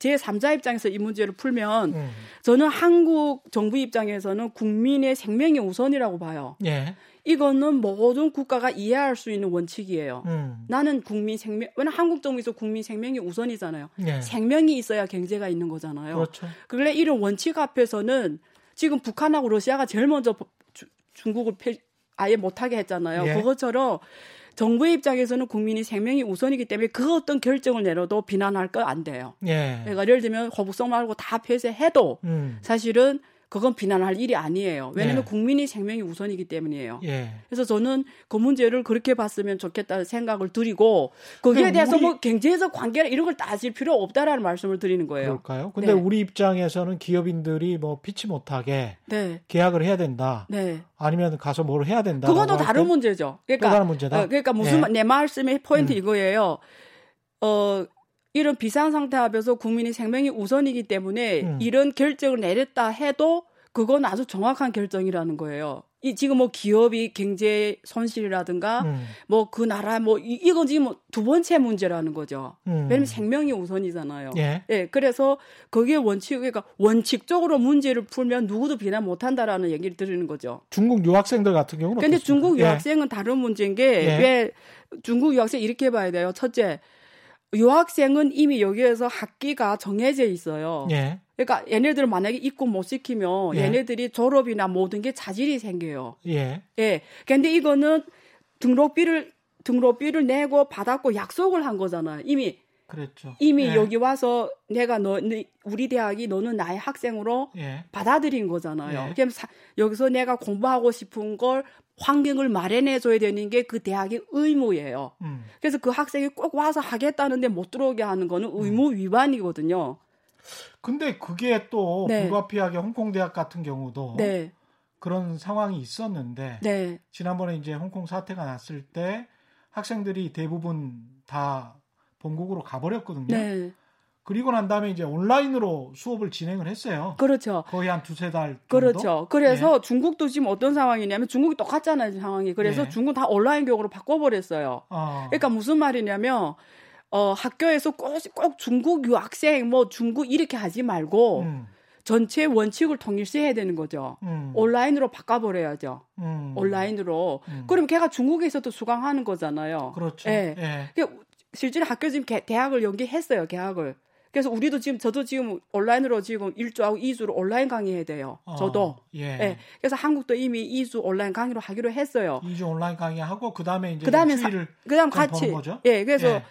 제 3자 입장에서 이 문제를 풀면 음. 저는 한국 정부 입장에서는 국민의 생명이 우선이라고 봐요. 예. 이거는 모든 국가가 이해할 수 있는 원칙이에요. 음. 나는 국민 생명, 왜냐 한국 정부에서 국민 생명이 우선이잖아요. 예. 생명이 있어야 경제가 있는 거잖아요. 그렇죠. 그래 이런 원칙 앞에서는 지금 북한하고 러시아가 제일 먼저 주- 중국을 폐- 아예 못하게 했잖아요. 예. 그것처럼 정부의 입장에서는 국민이 생명이 우선이기 때문에 그 어떤 결정을 내려도 비난할 거 안 돼요. 예. 그러니까 예를 들면 거북성 말고 다 폐쇄해도 음. 사실은 그건 비난할 일이 아니에요. 왜냐하면 예. 국민이 생명이 우선이기 때문이에요. 예. 그래서 저는 그 문제를 그렇게 봤으면 좋겠다는 생각을 드리고 거기에 대해서 우리- 뭐 경제적 관계나 이런 걸 따질 필요 없다라는 말씀을 드리는 거예요. 그럴까요? 근데 네. 우리 입장에서는 기업인들이 뭐 피치 못하게 네. 계약을 해야 된다. 네. 아니면 가서 뭘 해야 된다. 또 다른 문제죠. 그러니까 또 다른 문제다. 어, 그러니까 무슨 예. 말- 내 말씀의 포인트 음. 이거예요. 어 이런 비상 상태 앞에서 국민의 생명이 우선이기 때문에 음. 이런 결정을 내렸다 해도 그건 아주 정확한 결정이라는 거예요. 이 지금 뭐 기업이 경제 손실이라든가 음. 뭐그 나라 뭐 이- 이건 지금 뭐 두 번째 문제라는 거죠. 음. 왜냐면 생명이 우선이잖아요. 예. 예, 그래서 거기에 원칙, 그러니까 원칙적으로 문제를 풀면 누구도 비난 못 한다라는 얘기를 드리는 거죠. 중국 유학생들 같은 경우는 근데 어떻습니까? 중국 예. 유학생은 다른 문제인 게 예. 왜 중국 유학생 이렇게 봐야 돼요. 첫째, 유학생은 이미 여기에서 학기가 정해져 있어요. 예. 그러니까 얘네들 만약에 입국 못 시키면 예. 얘네들이 졸업이나 모든 게 자질이 생겨요. 예. 예. 근데 이거는 등록비를 등록비를 내고 받았고 약속을 한 거잖아요. 이미 그랬죠. 이미 예. 여기 와서 내가 너 너- 우리 대학이 너는 나의 학생으로 예. 받아들인 거잖아요. 예. 그럼 사- 여기서 내가 공부하고 싶은 걸 환경을 마련해 줘야 되는 게 그 대학의 의무예요. 음. 그래서 그 학생이 꼭 와서 하겠다는데 못 들어오게 하는 거는 의무 위반이거든요. 근데 그게 또 네. 불가피하게 홍콩 대학 같은 경우도 네. 그런 상황이 있었는데 네. 지난번에 이제 홍콩 사태가 났을 때 학생들이 대부분 다 본국으로 가버렸거든요. 네. 그리고 난 다음에 이제 온라인으로 수업을 진행을 했어요. 그렇죠. 거의 한 두세 달 정도. 그렇죠. 그래서 중국도 지금 어떤 상황이냐면 중국이 똑같잖아요, 상황이. 그래서 예. 중국 다 온라인 교육으로 바꿔버렸어요. 어. 그러니까 무슨 말이냐면 어 학교에서 꼭, 꼭 중국 유학생 뭐 중국 이렇게 하지 말고 음, 전체 원칙을 통일시해야 되는 거죠. 음, 온라인으로 바꿔버려야죠. 음. 온라인으로. 음. 그럼 걔가 중국에서도 수강하는 거잖아요. 그렇죠. 예. 예. 그 실제로 학교 지금 개- 대학을 연기했어요, 계약을. 그래서 우리도 지금 저도 지금 온라인으로 지금 1주하고 2주로 온라인 강의해야 돼요. 어, 저도. 예. 예. 그래서 한국도 이미 2주 온라인 강의로 하기로 했어요. 2주 온라인 강의하고 그다음에 이제 그다음에 사- 일주일을 그다음 좀 같이? 예, 그래서 예.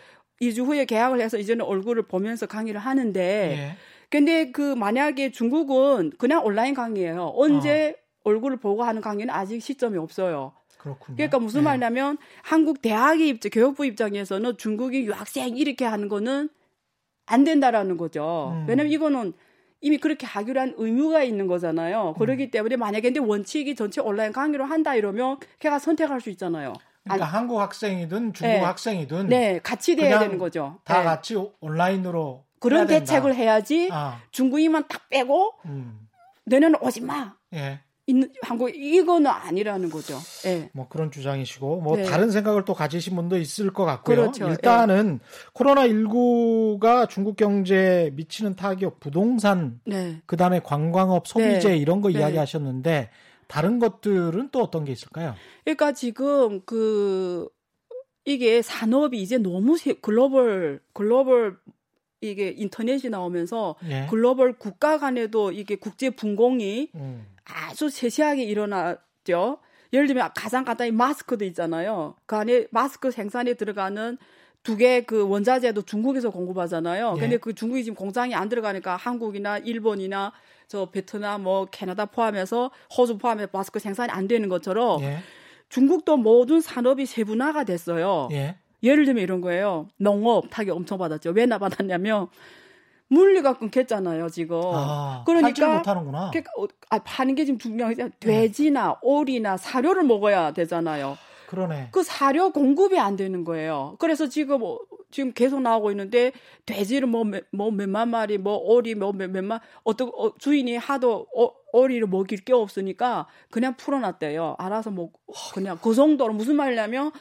2주 후에 계약을 해서 이제는 얼굴을 보면서 강의를 하는데 예. 근데 그 만약에 중국은 그냥 온라인 강의예요. 언제 어. 얼굴을 보고 하는 강의는 아직 시점이 없어요. 그렇군요. 그러니까 무슨 예. 말이냐면 한국 대학의 입장, 교육부 입장에서는 중국이 유학생 이렇게 하는 거는 안 된다라는 거죠. 음. 왜냐면 이거는 이미 그렇게 하기로 한 의무가 있는 거잖아요. 음. 그렇기 때문에 만약에 근데 원칙이 전체 온라인 강의로 한다 이러면 걔가 선택할 수 있잖아요. 그러니까 한국 학생이든 중국 네. 학생이든 네, 같이 돼야 되는 거죠. 다 네. 같이 온라인으로 그런. 대책을 해야지 아, 중국인만 딱 빼고 음. 너네는 오지 마. 예. 있는 한국 이거는 아니라는 거죠. 예. 뭐 그런 주장이시고 뭐 네. 다른 생각을 또 가지신 분도 있을 것 같고요. 그렇죠. 일단은 코로나 19가 중국 경제에 미치는 타격, 부동산, 네. 그다음에 관광업, 소비재 네. 이런 거 네. 이야기하셨는데 다른 것들은 또 어떤 게 있을까요? 그러니까 지금 그 이게 산업이 이제 너무 세- 글로벌 글로벌 이게 인터넷이 나오면서 예. 글로벌 국가 간에도 이게 국제 분공이 음. 아주 세세하게 일어났죠. 예를 들면 가장 간단히 마스크도 있잖아요. 그 안에 마스크 생산에 들어가는 두 개 그 원자재도 중국에서 공급하잖아요. 예. 근데 그 중국이 지금 공장이 안 들어가니까 한국이나 일본이나 저 베트남 뭐 캐나다 포함해서 호주 포함해서 마스크 생산이 안 되는 것처럼 예. 중국도 모든 산업이 세분화가 됐어요. 예. 예를 들면 이런 거예요. 농업 타격 엄청 받았죠. 왜 나 받았냐면 물리가 끊겼잖아요, 지금. 아, 그러니까 못하는구나. 그러니까 어, 아, 파는 게 지금 중요한 돼지나 오리나 사료를 먹어야 되잖아요. 그러네. 그 사료 공급이 안 되는 거예요. 그래서 지금 어, 지금 계속 나오고 있는데 돼지를 뭐, 몇- 뭐 몇만 마리, 뭐 오리 뭐 몇, 몇만 어떤 어, 주인이 하도 어, 오리를 먹일 게 없으니까 그냥 풀어놨대요. 알아서 뭐 그냥 그 정도로 무슨 말이냐면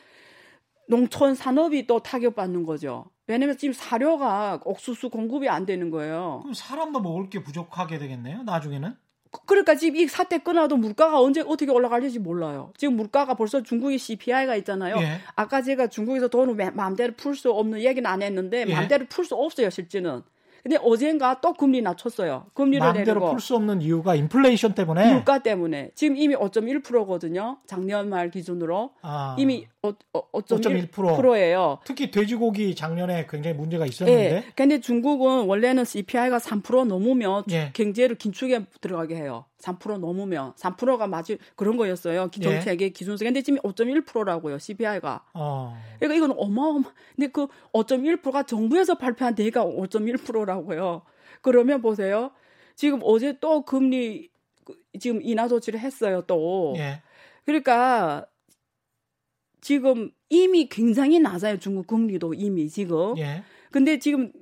농촌 산업이 또 타격받는 거죠. 왜냐면 지금 사료가 옥수수 공급이 안 되는 거예요. 그럼 사람도 먹을 게 부족하게 되겠네요. 나중에는. 그- 그러니까 지금 이 사태 끝나도 물가가 언제 어떻게 올라갈지 몰라요. 지금 물가가 벌써 중국의 CPI가 있잖아요. 예. 아까 제가 중국에서 돈을 마- 마음대로 풀 수 없는 얘기는 안 했는데 예. 마음대로 풀 수 없어요, 실제는. 근데 어젠가 또 금리 낮췄어요. 금리를 내리고 풀 수 없는 이유가 인플레이션 때문에. 물가 때문에 지금 이미 5.1%거든요. 작년 말 기준으로 아, 이미 어, 어, 5.1%. 5.1%예요. 특히 돼지고기 작년에 굉장히 문제가 있었는데. 예. 근데 중국은 원래는 CPI가 3% 넘으면 예. 경제를 긴축에 들어가게 해요. 3% 넘으면 3%가 맞지 그런 거였어요. 기- 예. 정책의 기준세. 근데 지금 5.1%라고요. CPI가. 어. 그러니까 이건 어마어마. 근데 그 5.1%가 정부에서 발표한 데가 5.1%라고요. 그러면 보세요. 지금 어제 또 금리 그- 지금 인하 조치를 했어요. 또. 예. 그러니까 지금 이미 굉장히 낮아요. 중국 금리도 이미 지금. 예. 근데 지금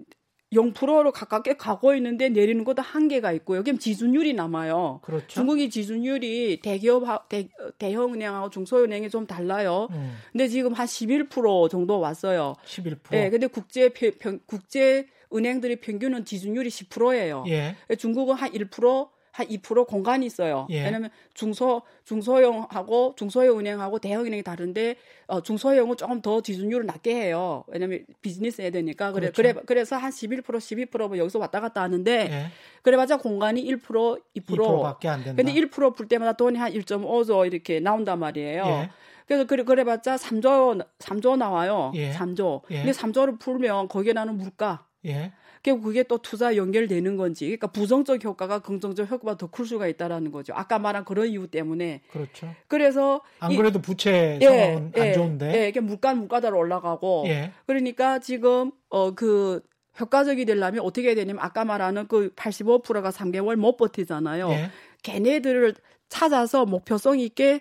0%로 가깝게 가고 있는데 내리는 것도 한계가 있고 여기 지준율이 남아요. 그렇죠. 중국이 지준율이 대기업 대, 대형 은행하고 중소은행이 좀 달라요. 음, 근데 지금 한 11% 정도 왔어요. 11%. 예, 근데 국제 평- 평- 국제 은행들의 평균은 지준율이 10%예요. 예. 중국은 한 1%, 한 2% 공간이 있어요. 예. 왜냐하면 중소 중소형하고 중소형 은행하고 대형 은행이 다른데 어, 중소형은 조금 더 지준율을 낮게 해요. 왜냐하면 비즈니스 해야 되니까 그래 그렇죠. 그래 그래서 한 11% 12%뭐 여기서 왔다 갔다 하는데 예. 그래봤자 공간이 1% 2%. 2%밖에 안 된다. 근데 1%풀 때마다 돈이 한 1.5조 이렇게 나온단 말이에요. 예. 그래서 그래 그래봤자 3조 3조 나와요. 예. 3조. 예. 근데 3조를 풀면 거기에 나는 물가 예. 결국 그게 또 투자 연결되는 건지, 그러니까 부정적 효과가 긍정적 효과가 더클 수가 있다라는 거죠. 아까 말한 그런 이유 때문에. 그렇죠. 그래서 안 이- 그래도 부채 예, 상황은 안 예, 좋은데. 예, 이게 물가 물가대로 올라가고. 예. 그러니까 지금 어그 효과적이 되려면 어떻게 해야 되냐면 아까 말하는 그 85%가 3개월 못 버티잖아요. 예. 걔네들을 찾아서 목표성 있게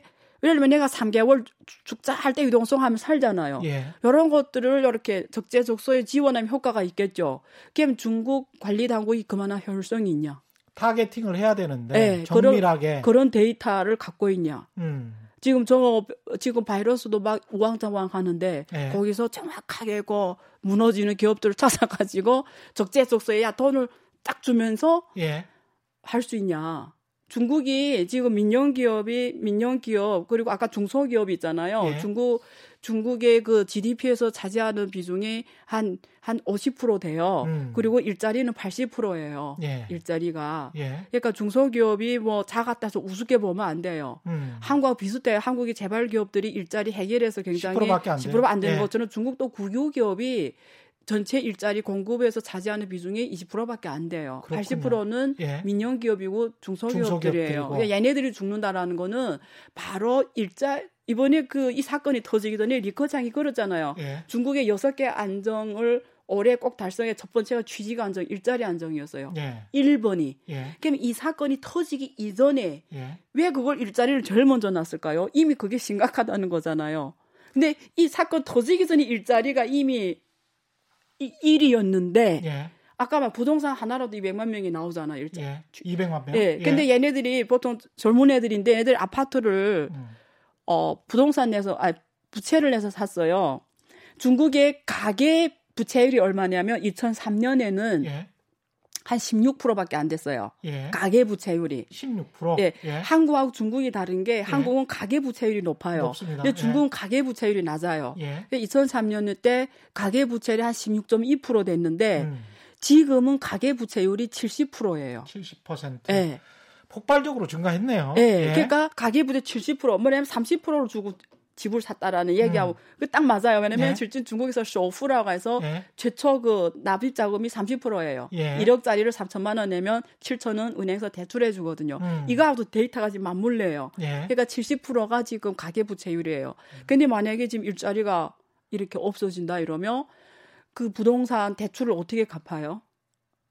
왜냐면 내가 3개월 죽- 죽자 할 때 유동성 하면 살잖아요. 예. 이런 것들을 이렇게 적재적소에 지원하면 효과가 있겠죠. 그럼 중국 관리 당국이 그만한 효율성이 있냐? 타겟팅을 해야 되는데 예, 정밀하게. 그런 데이터를 갖고 있냐? 음. 지금 저 지금 바이러스도 막 우왕좌왕 하는데 예. 거기서 정확하게 그 무너지는 기업들을 찾아가지고 적재적소에 야 돈을 딱 주면서 예. 할수 있냐? 중국이 지금 민영 기업이 민영 기업 그리고 아까 중소 기업이 있잖아요. 예. 중국 중국의 그 GDP에서 차지하는 비중이 한 한 50% 돼요. 음. 그리고 일자리는 80%예요. 예. 일자리가. 예. 그러니까 중소기업이 뭐 작았다서 우습게 보면 안 돼요. 음. 한국하고 비슷해요. 한국이 재벌 기업들이 일자리 해결해서 굉장히 10%밖에 안 돼요. 10%안 되는 예. 것처럼 중국도 국유 기업이 전체 일자리 공급에서 차지하는 비중이 20%밖에 안 돼요. 그렇군요. 80%는 예. 민영 기업이고 중소기업들이에요. 그러니까 얘네들이 죽는다라는 거는 바로 일자 이번에 그 이 사건이 터지기 전에 리커창이 그랬잖아요. 예. 중국의 여섯 개 안정을 올해 꼭 달성해 첫 번째가 취직 안정, 일자리 안정이었어요. 예. 1번이. 예. 그럼 이 사건이 터지기 이전에 예. 왜 그걸 일자리를 제일 먼저 놨을까요? 이미 그게 심각하다는 거잖아요. 근데 이 사건 터지기 전에 일자리가 이미 이 1위였는데 예. 아까 막 부동산 하나라도 200만 명이 나오잖아, 일자. 예. 예. 200만 명. 근데 얘네들이 보통 젊은 애들인데 애들 아파트를 음. 어 부동산 내서 아 부채를 내서 샀어요. 중국의 가계 부채율이 얼마냐면 2003년에는 예. 한 16%밖에 안 됐어요. 예. 가계 부채율이. 16%. 예. 예. 한국하고 중국이 다른 게 한국은 가계 부채율이 높아요. 높습니다. 근데 중국은 가계 부채율이 낮아요. 예. 2003년 때 가계 부채율이 한 16.2% 됐는데 음. 지금은 가계 부채율이 70%예요. 70%. 예. 폭발적으로 증가했네요. 예. 그러니까 가계 부채 70% 뭐냐면 30%를 주고 집을 샀다라는 얘기하고 그딱 맞아요. 왜냐면 음. 예. 실제 중국에서 쇼프라고 해서 예. 최초 그 납입 자금이 30%예요. 예. 1억짜리를 3천만 원 내면 7천 원 은행에서 대출해 주거든요. 음. 이거하고 데이터가 지금 맞물려요. 예. 그러니까 70%가 지금 가계 부채율이에요. 근데 만약에 지금 일자리가 이렇게 없어진다 이러면 그 부동산 대출을 어떻게 갚아요?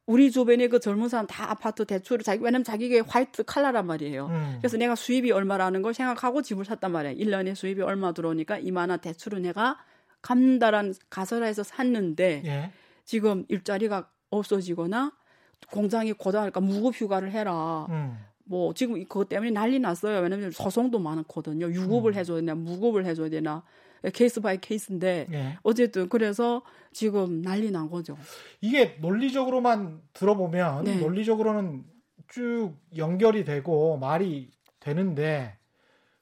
우리 주변에 그 젊은 사람 다 아파트 대출을 자기 왜냐면 자기게 화이트 칼라란 말이에요. 음. 그래서 내가 수입이 얼마라는 걸 생각하고 집을 샀단 말이에요. 1년에 수입이 얼마 들어오니까 이만한 대출을 내가 간다란 가설화해서 샀는데 예. 지금 일자리가 없어지거나 공장이 고달니까 무급 휴가를 해라. 음. 뭐 지금 그것 때문에 난리 났어요. 왜냐면 소송도 많거든요. 유급을 음. 해줘야 되나 무급을 해줘야 되나 case by case인데 예. 어쨌든 그래서 지금 난리 난 거죠. 이게 논리적으로만 들어보면 네. 논리적으로는 쭉 연결이 되고 말이 되는데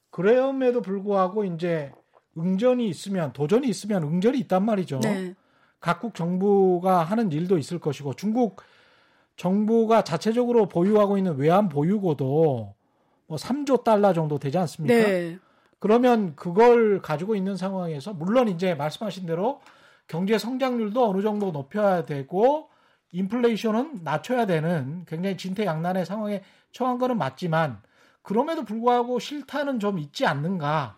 그럼에도 불구하고 이제 응전이 있으면 도전이 있으면 응전이 있단 말이죠. 네. 각국 정부가 하는 일도 있을 것이고 중국 정부가 자체적으로 보유하고 있는 외환 보유고도 뭐 3조 달러 정도 되지 않습니까? 네. 그러면 그걸 가지고 있는 상황에서 물론 이제 말씀하신 대로 경제 성장률도 어느 정도 높여야 되고 인플레이션은 낮춰야 되는 굉장히 진퇴양난의 상황에 처한 거는 맞지만 그럼에도 불구하고 실타는 좀 있지 않는가?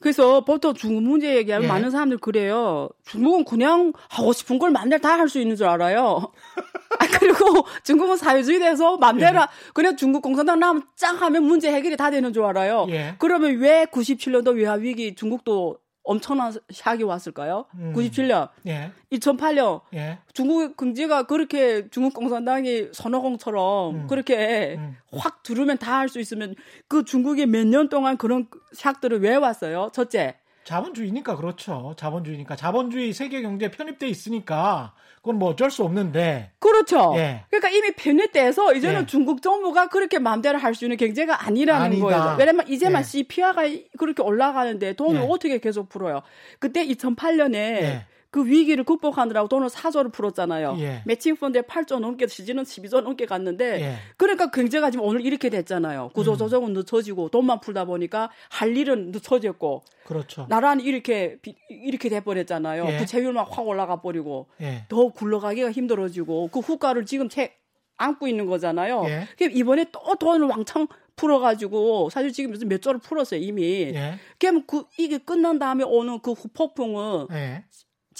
그래서 보통 중국 문제 얘기하면 예. 많은 사람들 그래요. 중국은 그냥 하고 싶은 걸 마음대로 다 할 수 있는 줄 알아요. 아, 그리고 중국은 사회주의 돼서 마음대로 예. 그냥 중국 공산당 나면 짱 하면 문제 해결이 다 되는 줄 알아요. 예. 그러면 왜 97년도 외환 위기 중국도 엄청난 샥이 왔을까요? 음. 97년, 예. 2008년 예. 중국 경제가 그렇게 중국 공산당이 선호공처럼 음. 그렇게 음. 확 두르면 다 할 수 있으면 그 중국이 몇 년 동안 그런 샥들을 왜 왔어요? 첫째, 자본주의니까 그렇죠. 자본주의니까 자본주의 세계 경제에 편입돼 있으니까 그건 뭐 어쩔 수 없는데. 그렇죠. 예. 그러니까 이미 편입돼서 이제는 예. 중국 정부가 그렇게 마음대로 할 수 있는 경제가 아니라는 아니다. 거예요. 왜냐면 이제만 예. CPR가 그렇게 올라가는데 돈을 예. 어떻게 계속 풀어요? 그때 2008년에 예. 그 위기를 극복하느라고 돈을 4조를 풀었잖아요. 예. 매칭 펀드에 8조 넘게 시즌은 12조 넘게 갔는데 예. 그러니까 경제가 지금 오늘 이렇게 됐잖아요. 구조 조정은 늦춰지고 돈만 풀다 보니까 할 일은 늦춰졌고 그렇죠. 나라는 이렇게 비- 이렇게 돼 버렸잖아요. 예. 부채율만 확 올라가 버리고 예. 더 굴러가기가 힘들어지고 그 후가를 지금 채 안고 있는 거잖아요. 예. 그럼 이번에 또 돈을 왕창 풀어가지고 사실 지금 무슨 몇 조를 풀었어요 이미. 예. 그럼 그 이게 끝난 다음에 오는 그 후폭풍은 예.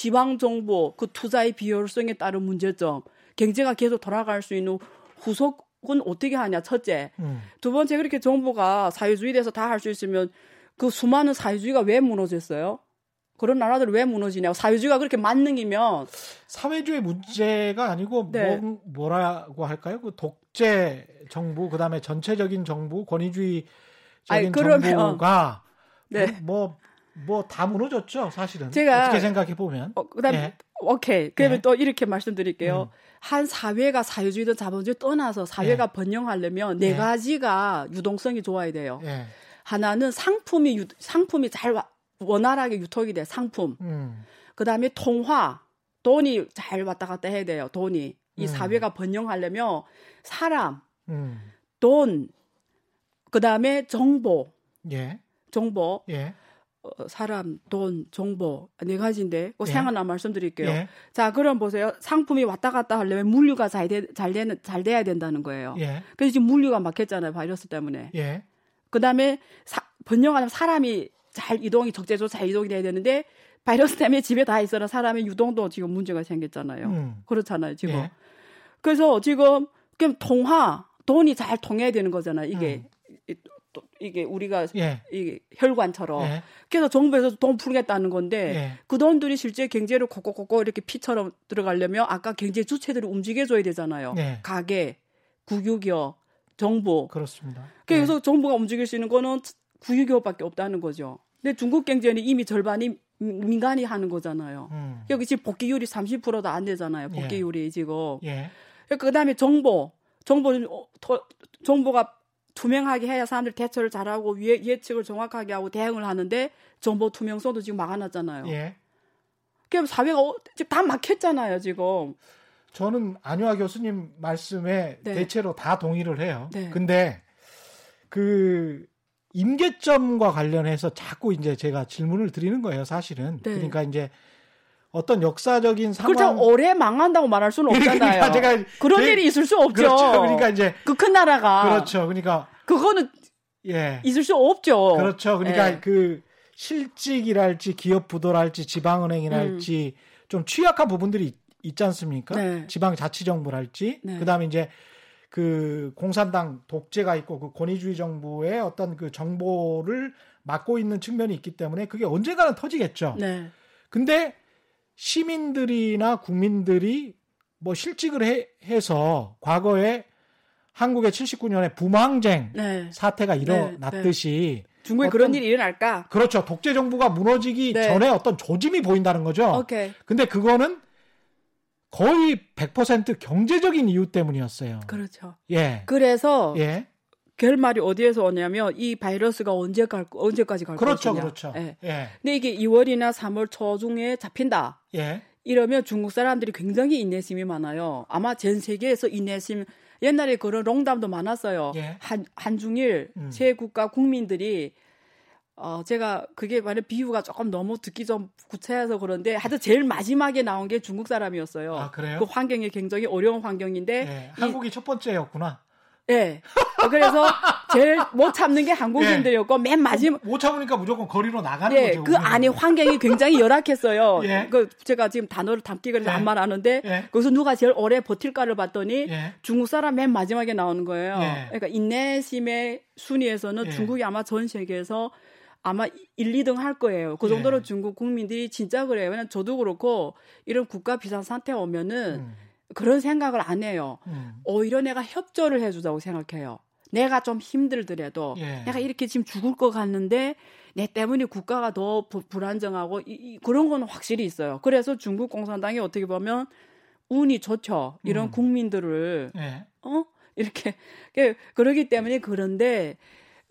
지방 정부 그 투자의 비효율성에 따른 문제점, 경제가 계속 돌아갈 수 있는 후속은 어떻게 하냐 첫째. 음. 두 번째 그렇게 정부가 사회주의 돼서 다 할 수 있으면 그 수많은 사회주의가 왜 무너졌어요? 그런 나라들 왜 무너지냐고 사회주의가 그렇게 만능이면 사회주의 문제가 아니고 네. 뭐, 뭐라고 할까요? 그 독재 정부 그다음에 전체적인 정부 권위주의적인 아니, 그러면- 정부가 네. 뭐 뭐 다 무너졌죠 사실은 제가- 어떻게 생각해 보면 어, 그다음에 예. 오케이. 그러면 예. 또 이렇게 말씀드릴게요. 음. 한 사회가 사회주의든 자본주의 떠나서 사회가 번영하려면 네 예. 가지가 유동성이 좋아야 돼요. 예. 하나는 상품이 유- 상품이 잘 와- 원활하게 유통이 돼 상품. 음. 그다음에 통화 돈이 잘 왔다 갔다 해야 돼요. 돈이 이 음. 사회가 번영하려면 사람, 음. 돈, 그다음에 정보, 예. 정보, 예. 어, 사람, 돈, 정보 네 가지인데 그 예. 생각나 말씀드릴게요. 예. 자, 그럼 보세요. 상품이 왔다 갔다 하려면 물류가 잘, 돼, 잘, 되는, 잘 돼야 된다는 거예요. 예. 그래서 지금 물류가 막혔잖아요. 바이러스 때문에. 예. 그 다음에 번영하려면 사람이 잘 이동이 적재적으로 잘 이동이 돼야 되는데 바이러스 때문에 집에 다 있어라 사람의 유동도 지금 문제가 생겼잖아요. 음. 그렇잖아요, 지금. 예. 그래서 지금 그럼 통화 돈이 잘 통해야 되는 거잖아요. 이게 음. 이, 또 이게 우리가 예. 이게 혈관처럼. 예. 그래서 정부에서 돈 풀겠다는 건데 예. 그 돈들이 실제 경제를 콕콕콕콕 이렇게 피처럼 들어가려면 아까 경제 주체들을 움직여줘야 되잖아요. 네. 가게, 국유기업, 정부. 그렇습니다. 그래서 정부가 움직일 수 있는 거는 국유기업밖에 없다는 거죠. 근데 중국 경제는 이미 절반이 민간이 하는 거잖아요. 예. 음. 여기 지금 복귀율이 30%도 안 되잖아요. 예. 복귀율이 지금. 예. 그 다음에 정보. 정보는, 어, 더- 정보가 투명하게 해야 사람들 대처를 잘하고 예, 예측을 정확하게 하고 대응을 하는데 정보 투명성도 지금 막아놨잖아요. 예. 그럼 사회가 어, 지금 다 막혔잖아요, 지금. 저는 안효아 교수님 말씀에 네. 대체로 다 동의를 해요. 네. 근데 그 임계점과 관련해서 자꾸 이제 제가 질문을 드리는 거예요, 사실은. 네. 그러니까 이제 어떤 역사적인 상황 그렇다고 오래 망한다고 말할 수는 없잖아요. 그러니까 제가 그런 제- 일이 있을 수 없죠. 그렇죠. 그러니까 이제 그 큰 나라가. 그렇죠. 그러니까 그거는 예. 있을 수 없죠. 그렇죠. 그러니까 예. 그 실직이랄지 기업 부도랄지 지방은행이랄지 좀 취약한 부분들이 있- 있지 않습니까? 네. 지방 자치정부랄지 네. 그다음에 이제 그 공산당 독재가 있고 그 권위주의 정부의 어떤 그 정보를 맡고 있는 측면이 있기 때문에 그게 언젠가는 터지겠죠. 네. 근데 시민들이나 국민들이 뭐 실직을 해, 해서 과거에 한국의 79년에 부망쟁 네. 사태가 일어났듯이 중국에 어떤- 그런 일이 일어날까? 그렇죠. 독재 정부가 무너지기 네. 전에 어떤 조짐이 보인다는 거죠. 오케이. 근데 그거는 거의 100% 경제적인 이유 때문이었어요. 그렇죠. 예. 그래서 예. 결말이 어디에서 오냐면 이 바이러스가 언제 갈 언제까지 갈 그렇죠. 것이냐. 그렇죠. 예. 예. 근데 이게 2월이나 3월 초중에 잡힌다. 예. 이러면 중국 사람들이 굉장히 인내심이 많아요. 아마 전 세계에서 인내심 옛날에 그런 롱담도 많았어요. 예. 한 한중일 음. 세 국가 국민들이 어 제가 그게 만약 비유가 조금 너무 듣기 좀 구체해서 그런데 하여튼 제일 마지막에 나온 게 중국 사람이었어요. 아, 그래요? 그 환경이 굉장히 어려운 환경인데 예. 이- 한국이 첫 번째였구나. 예. 그래서 제일 못 참는 게 한국인들이었고 맨 마지막 못 참으니까 무조건 거리로 나가는 예, 거죠. 그 우리는. 안에 환경이 굉장히 열악했어요. 예. 그 제가 지금 단어를 담기가 예. 안 말하는데 예. 거기서 누가 제일 오래 버틸까를 봤더니 예. 중국 사람 맨 마지막에 나오는 거예요. 예. 그러니까 인내심의 순위에서는 예. 중국이 아마 전 세계에서 아마 1, 2등 할 거예요. 그 정도로 예. 중국 국민들이 진짜 그래요. 왜냐면 저도 그렇고 이런 국가 비상 사태 오면은 음. 그런 생각을 안 해요. 음. 오히려 내가 협조를 해주자고 생각해요. 내가 좀 힘들더라도 예. 내가 이렇게 지금 죽을 것 같는데 내 때문에 국가가 더 부- 불안정하고 이, 이- 그런 거는 확실히 있어요. 그래서 중국 공산당이 어떻게 보면 운이 좋죠. 이런 음. 국민들을 예. 어 이렇게 그- 그러기 때문에 그런데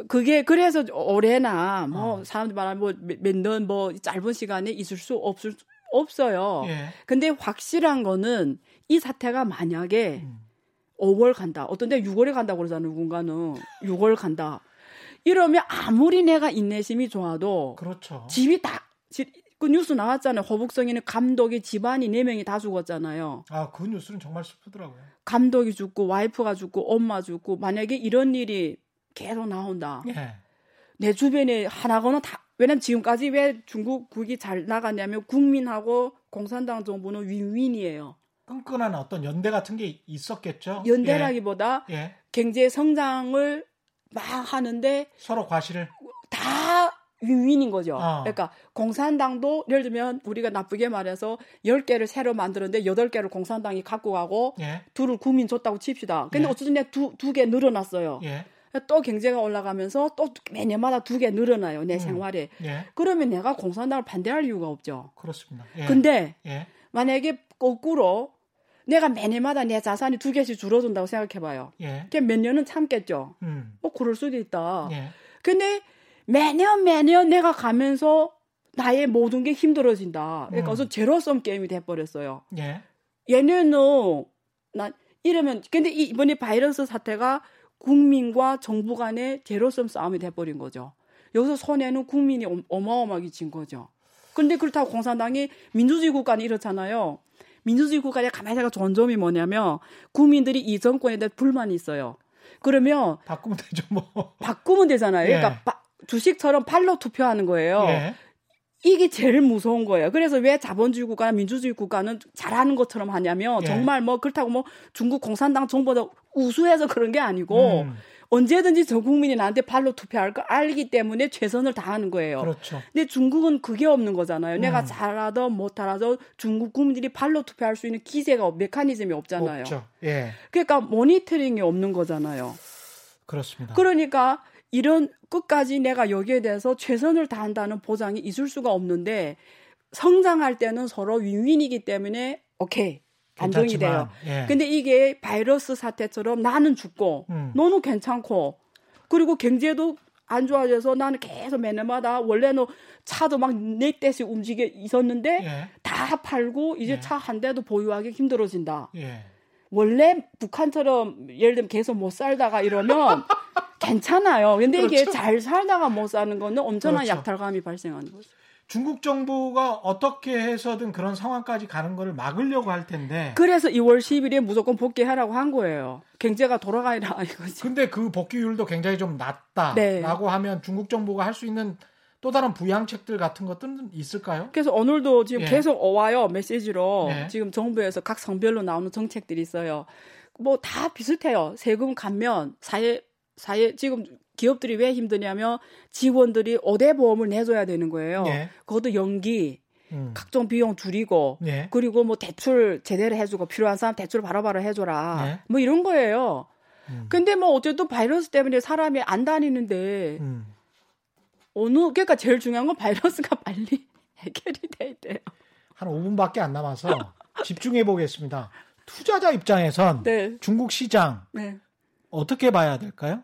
그게 그래서 올해나 뭐 어. 사람들 말하면 뭐몇년 뭐 짧은 시간에 있을 수 없을 수 없어요. 예. 근데 확실한 거는 이 사태가 만약에 음. 5월 간다. 어떤 데 6월에 간다고 그러잖아요. 누군가는 6월 간다. 이러면 아무리 내가 인내심이 좋아도 그렇죠. 집이 다, 지- 그 뉴스 나왔잖아요. 호북성에는 감독이 집안이 4명이 다 죽었잖아요. 아, 그 뉴스는 정말 슬프더라고요. 감독이 죽고 와이프가 죽고 엄마 죽고 만약에 이런 일이 계속 나온다. 예. 내 주변에 하나거나 다 왜냐면 지금까지 왜 중국국이 잘 나갔냐면 국민하고 공산당 정부는 윈윈이에요. 끈끈한 어떤 연대 같은 게 있었겠죠. 연대라기보다 예. 예. 경제 성장을 막 하는데 서로 과실을 다 윈윈인 거죠. 어. 그러니까 공산당도 예를 들면 우리가 나쁘게 말해서 10개를 새로 만들었는데 8개를 공산당이 갖고 가고 예. 둘을 국민 줬다고 칩시다. 근데 예. 어쨌든 내두두 개 늘어났어요. 예. 또 경제가 올라가면서 또 매년마다 두 개 늘어나요. 내 음. 생활에. 예. 그러면 내가 공산당을 반대할 이유가 없죠. 그렇습니다. 예. 근데 예. 만약에 거꾸로 내가 매년마다 내 자산이 두 개씩 줄어든다고 생각해봐요. 예. 그럼 몇 년은 참겠죠. 음. 뭐 그럴 수도 있다. 예. 근데 매년 매년 내가 가면서 나의 모든 게 힘들어진다. 그러니까 음. 제로섬 게임이 돼버렸어요. 예. 얘네는 난 이러면 근데 이- 이번에 바이러스 사태가 국민과 정부 간의 제로섬 싸움이 돼버린 거죠. 여기서 손해는 국민이 어- 어마어마하게 진 거죠. 그런데 그렇다고 공산당이 민주주의 국가는 이렇잖아요. 민주주의 국가에 가만히 생각 좋은 점이 뭐냐면 국민들이 이 정권에 대해 불만이 있어요. 그러면 바꾸면 되죠, 뭐. 바꾸면 되잖아요. 예. 그러니까 바- 주식처럼 발로 투표하는 거예요. 예. 이게 제일 무서운 거예요. 그래서 왜 자본주의 국가나 민주주의 국가는 잘하는 것처럼 하냐면 예. 정말 뭐 그렇다고 뭐 중국 공산당 정보다 우수해서 그런 게 아니고 음. 언제든지 전 국민이 나한테 발로 투표할 걸 알기 때문에 최선을 다하는 거예요. 그렇죠. 근데 중국은 그게 없는 거잖아요. 내가 음. 잘하든 못하라든 중국 국민들이 발로 투표할 수 있는 기세가 없- 메커니즘이 없잖아요. 없죠. 예. 그러니까 모니터링이 없는 거잖아요. 그렇습니다. 그러니까 이런 끝까지 내가 여기에 대해서 최선을 다한다는 보장이 있을 수가 없는데 성장할 때는 서로 윈윈이기 때문에 오케이 안정이 괜찮지만, 돼요. 예. 근데 이게 바이러스 사태처럼 나는 죽고 음. 너는 괜찮고 그리고 경제도 안 좋아져서 나는 계속 매년마다 원래는 차도 막네 대씩 움직여 있었는데 예. 다 팔고 이제 예. 차한 대도 보유하기 힘들어진다. 예. 원래 북한처럼 예를 들면 계속 못 살다가 이러면 괜찮아요. 근데 이게 그렇죠. 잘 살다가 못 사는 거는 엄청난 그렇죠. 약탈감이 발생하는 거죠. 중국 정부가 어떻게 해서든 그런 상황까지 가는 거를 막으려고 할 텐데. 그래서 2월 10일에 무조건 복귀하라고 한 거예요. 경제가 돌아가라 이거지. 근데 그 복귀율도 굉장히 좀 낮다라고 네. 하면 중국 정부가 할 수 있는 또 다른 부양책들 같은 것들은 있을까요? 그래서 오늘도 지금 예. 계속 와요 메시지로 예. 지금 정부에서 각 성별로 나오는 정책들이 있어요. 뭐 다 비슷해요. 세금 감면 사회 사회 지금 기업들이 왜 힘드냐면 직원들이 5대 보험을 내줘야 되는 거예요. 예. 그것도 연기, 음. 각종 비용 줄이고 예. 그리고 뭐 대출 제대로 해주고 필요한 사람 대출 바로바로 해줘라. 네. 뭐 이런 거예요. 음. 근데 뭐 어쨌든 바이러스 때문에 사람이 안 다니는데 음. 어느 그러니까 제일 중요한 건 바이러스가 빨리 해결이 돼야 돼요. 한 5분밖에 안 남아서 집중해 보겠습니다. 투자자 입장에선 네. 중국 시장 네. 어떻게 봐야 될까요?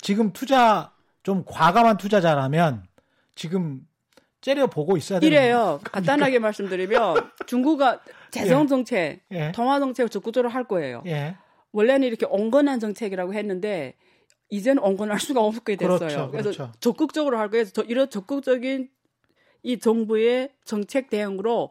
지금 투자 좀 과감한 투자자라면 지금 째려 보고 있어야 되는 이래요. 간단하게 말씀드리면 중국가 재정 정책, 예. 통화 정책을 적극적으로 할 거예요. 예. 원래는 이렇게 온건한 정책이라고 했는데 이제는 온건할 수가 없게 됐어요. 그렇죠, 그래서 그렇죠. 적극적으로 할 거예요. 그래서 저- 이런 적극적인 이 정부의 정책 대응으로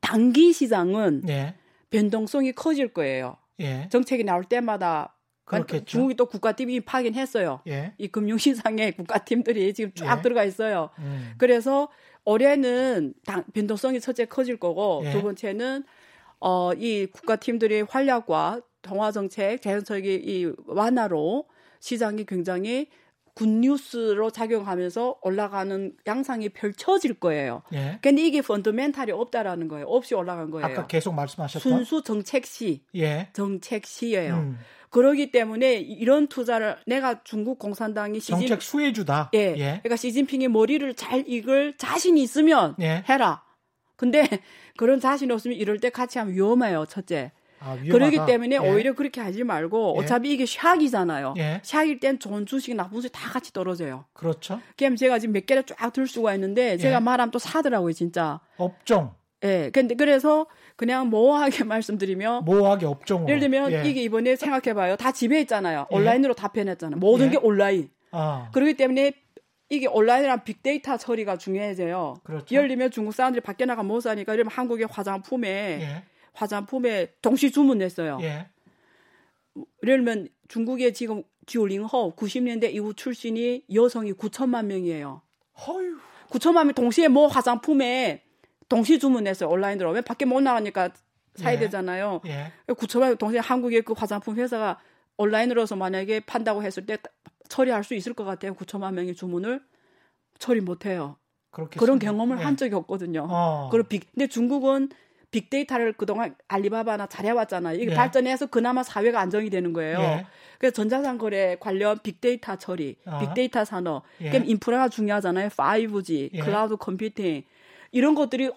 단기 시장은 예. 변동성이 커질 거예요. 예. 정책이 나올 때마다 그렇겠죠. 중국이 또 국가팀이 파긴 했어요. 예. 이 금융시장에 국가팀들이 지금 쫙 예. 들어가 있어요. 음. 그래서 올해는 당- 변동성이 첫째 커질 거고 예. 두 번째는 어, 이 국가팀들의 활약과 통화 정책, 재정책의 이 완화로 시장이 굉장히 굿뉴스로 작용하면서 올라가는 양상이 펼쳐질 거예요. 예. 근데 이게 펀더멘탈이 없다라는 거예요. 없이 올라간 거예요. 아까 계속 말씀하셨던 순수 정책 시, 예. 정책 시예요. 음. 그러기 때문에 이런 투자를 내가 중국 공산당이 시진 정책 수혜주다. 예. 예. 그러니까 시진핑의 머리를 잘 읽을 자신이 있으면 예. 해라. 근데 그런 자신 없으면 이럴 때 같이 하면 위험해요. 첫째. 아. 그러기 때문에 예. 오히려 그렇게 하지 말고 예. 어차피 이게 샥이잖아요. 예. 샥일 땐 좋은 주식, 나쁜 주식 다 같이 떨어져요. 그렇죠. 그럼 제가 지금 몇 개를 쫙 들 수가 있는데 제가 예. 말하면 또 사더라고요, 진짜. 업종 예. 근데 그래서 그냥 모호하게 말씀드리면 모호하게 업종으로. 예를 들면 예. 이게 이번에 생각해봐요. 다 집에 있잖아요. 예. 온라인으로 다 변했잖아요. 모든 예. 게 온라인. 아. 그렇기 때문에 이게 온라인이랑 빅데이터 처리가 중요해져요. 그렇죠. 예를 들면 중국 사람들이 밖에 나가 못 사니까 이러면 한국의 화장품에 예. 화장품에 동시 주문냈어요. 예. 예를 들면 중국의 지금 90호 90년대 이후 출신이 여성이 9천만 명이에요. 허유. 9천만 명 동시에 뭐 화장품에 동시 주문했어요. 온라인으로. 왜 밖에 못 나가니까 사야 예. 되잖아요. 예. 9천만 명 동시에 한국의 그 화장품 회사가 온라인으로서 만약에 판다고 했을 때 처리할 수 있을 것 같아요. 9천만 명의 주문을 처리 못 해요. 그런 쓰- 경험을 예. 한 적이 없거든요. 어. 그리고 빅, 근데 중국은 빅데이터를 그동안 알리바바나 잘해왔잖아요. 이게 예. 발전해서 그나마 사회가 안정이 되는 거예요. 예. 그래서 전자상거래 관련 빅데이터 처리, 아. 빅데이터 산업, 예. 그럼 인프라가 중요하잖아요. 5G, 예. cloud computing 이런 것들이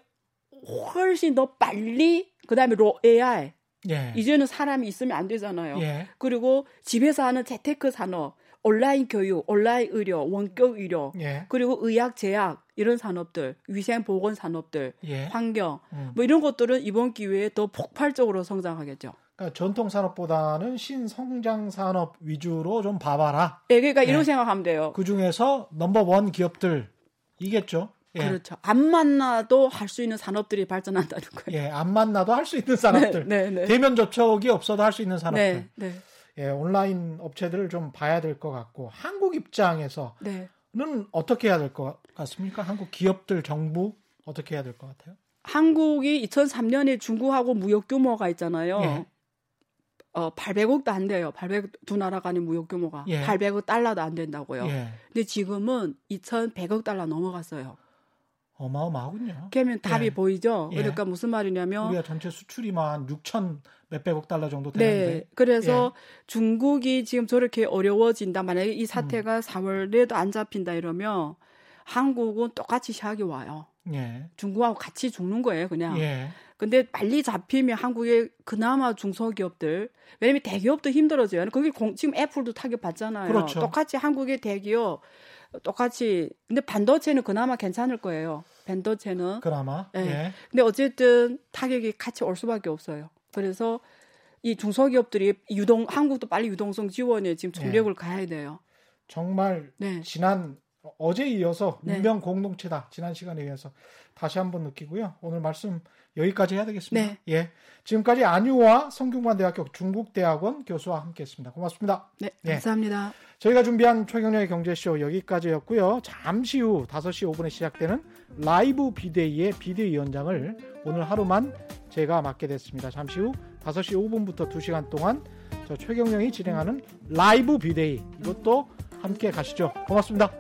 훨씬 더 빨리 그다음에 로 AI 예. 이제는 사람이 있으면 안 되잖아요. 예. 그리고 집에서 하는 재테크 산업, 온라인 교육, 온라인 의료, 원격 의료, 예. 그리고 의학 제약 이런 산업들, 위생 보건 산업들, 예. 환경 음. 뭐 이런 것들은 이번 기회에 더 폭발적으로 성장하겠죠. 그러니까 전통 산업보다는 신성장 산업 위주로 좀 봐봐라. 예, 그러니까 예. 이런 생각하면 돼요. 그 중에서 넘버 원 기업들이겠죠. 예. 그렇죠. 안 만나도 할 수 있는 산업들이 발전한다는 거예요. 예, 안 만나도 할 수 있는 산업들. 네, 네, 네. 대면 접촉이 없어도 할 수 있는 산업들. 네, 네, 예, 온라인 업체들을 좀 봐야 될 것 같고 한국 입장에서는 네. 어떻게 해야 될 것 같습니까? 한국 기업들, 정부 어떻게 해야 될 것 같아요? 한국이 2003년에 중국하고 무역 규모가 있잖아요. 예. 어, 800억도 안 돼요. 800, 두 나라 간의 무역 규모가. 예. 800억 달러도 안 된다고요. 예, 근데 지금은 2,100억 달러 넘어갔어요. 어마어마하군요. 그러면 답이 예. 보이죠? 예. 그러니까 무슨 말이냐면 우리가 전체 수출이만 한 6천 몇백억 달러 정도 네. 되는데. 그래서 중국이 지금 저렇게 어려워진다. 만약에 이 음. 사태가 4월에도 안 잡힌다 이러면 한국은 똑같이 시작이 와요. 예, 중국하고 같이 죽는 거예요, 그냥. 예, 근데 빨리 잡히면 한국의 그나마 중소기업들 왜냐면 대기업도 힘들어져요. 거기 공- 지금 애플도 타격 받잖아요. 그렇죠. 똑같이 한국의 대기업 똑같이 근데 반도체는 그나마 괜찮을 거예요. 반도체는. 그나마. 예. 예, 근데 어쨌든 타격이 같이 올 수밖에 없어요. 그래서 이 중소기업들이 유동 한국도 빨리 유동성 지원에 지금 네. 전력을 가야 돼요. 정말 네. 지난 어제 이어서 네. 문명 공동체다. 지난 시간에 이어서 다시 한번 느끼고요. 오늘 말씀 여기까지 해야 되겠습니다. 네. 예. 지금까지 안유화 성균관대학교 중국대학원 교수와 함께했습니다. 고맙습니다. 네, 예. 감사합니다. 저희가 준비한 최경영의 경제쇼 여기까지였고요. 잠시 후 5시 5분에 시작되는 라이브 비대위의 비대위원장을 오늘 하루만 제가 맡게 됐습니다. 잠시 후 5시 5분부터 2시간 동안 저 최경영이 진행하는 라이브 비대위 이것도 함께 가시죠. 고맙습니다.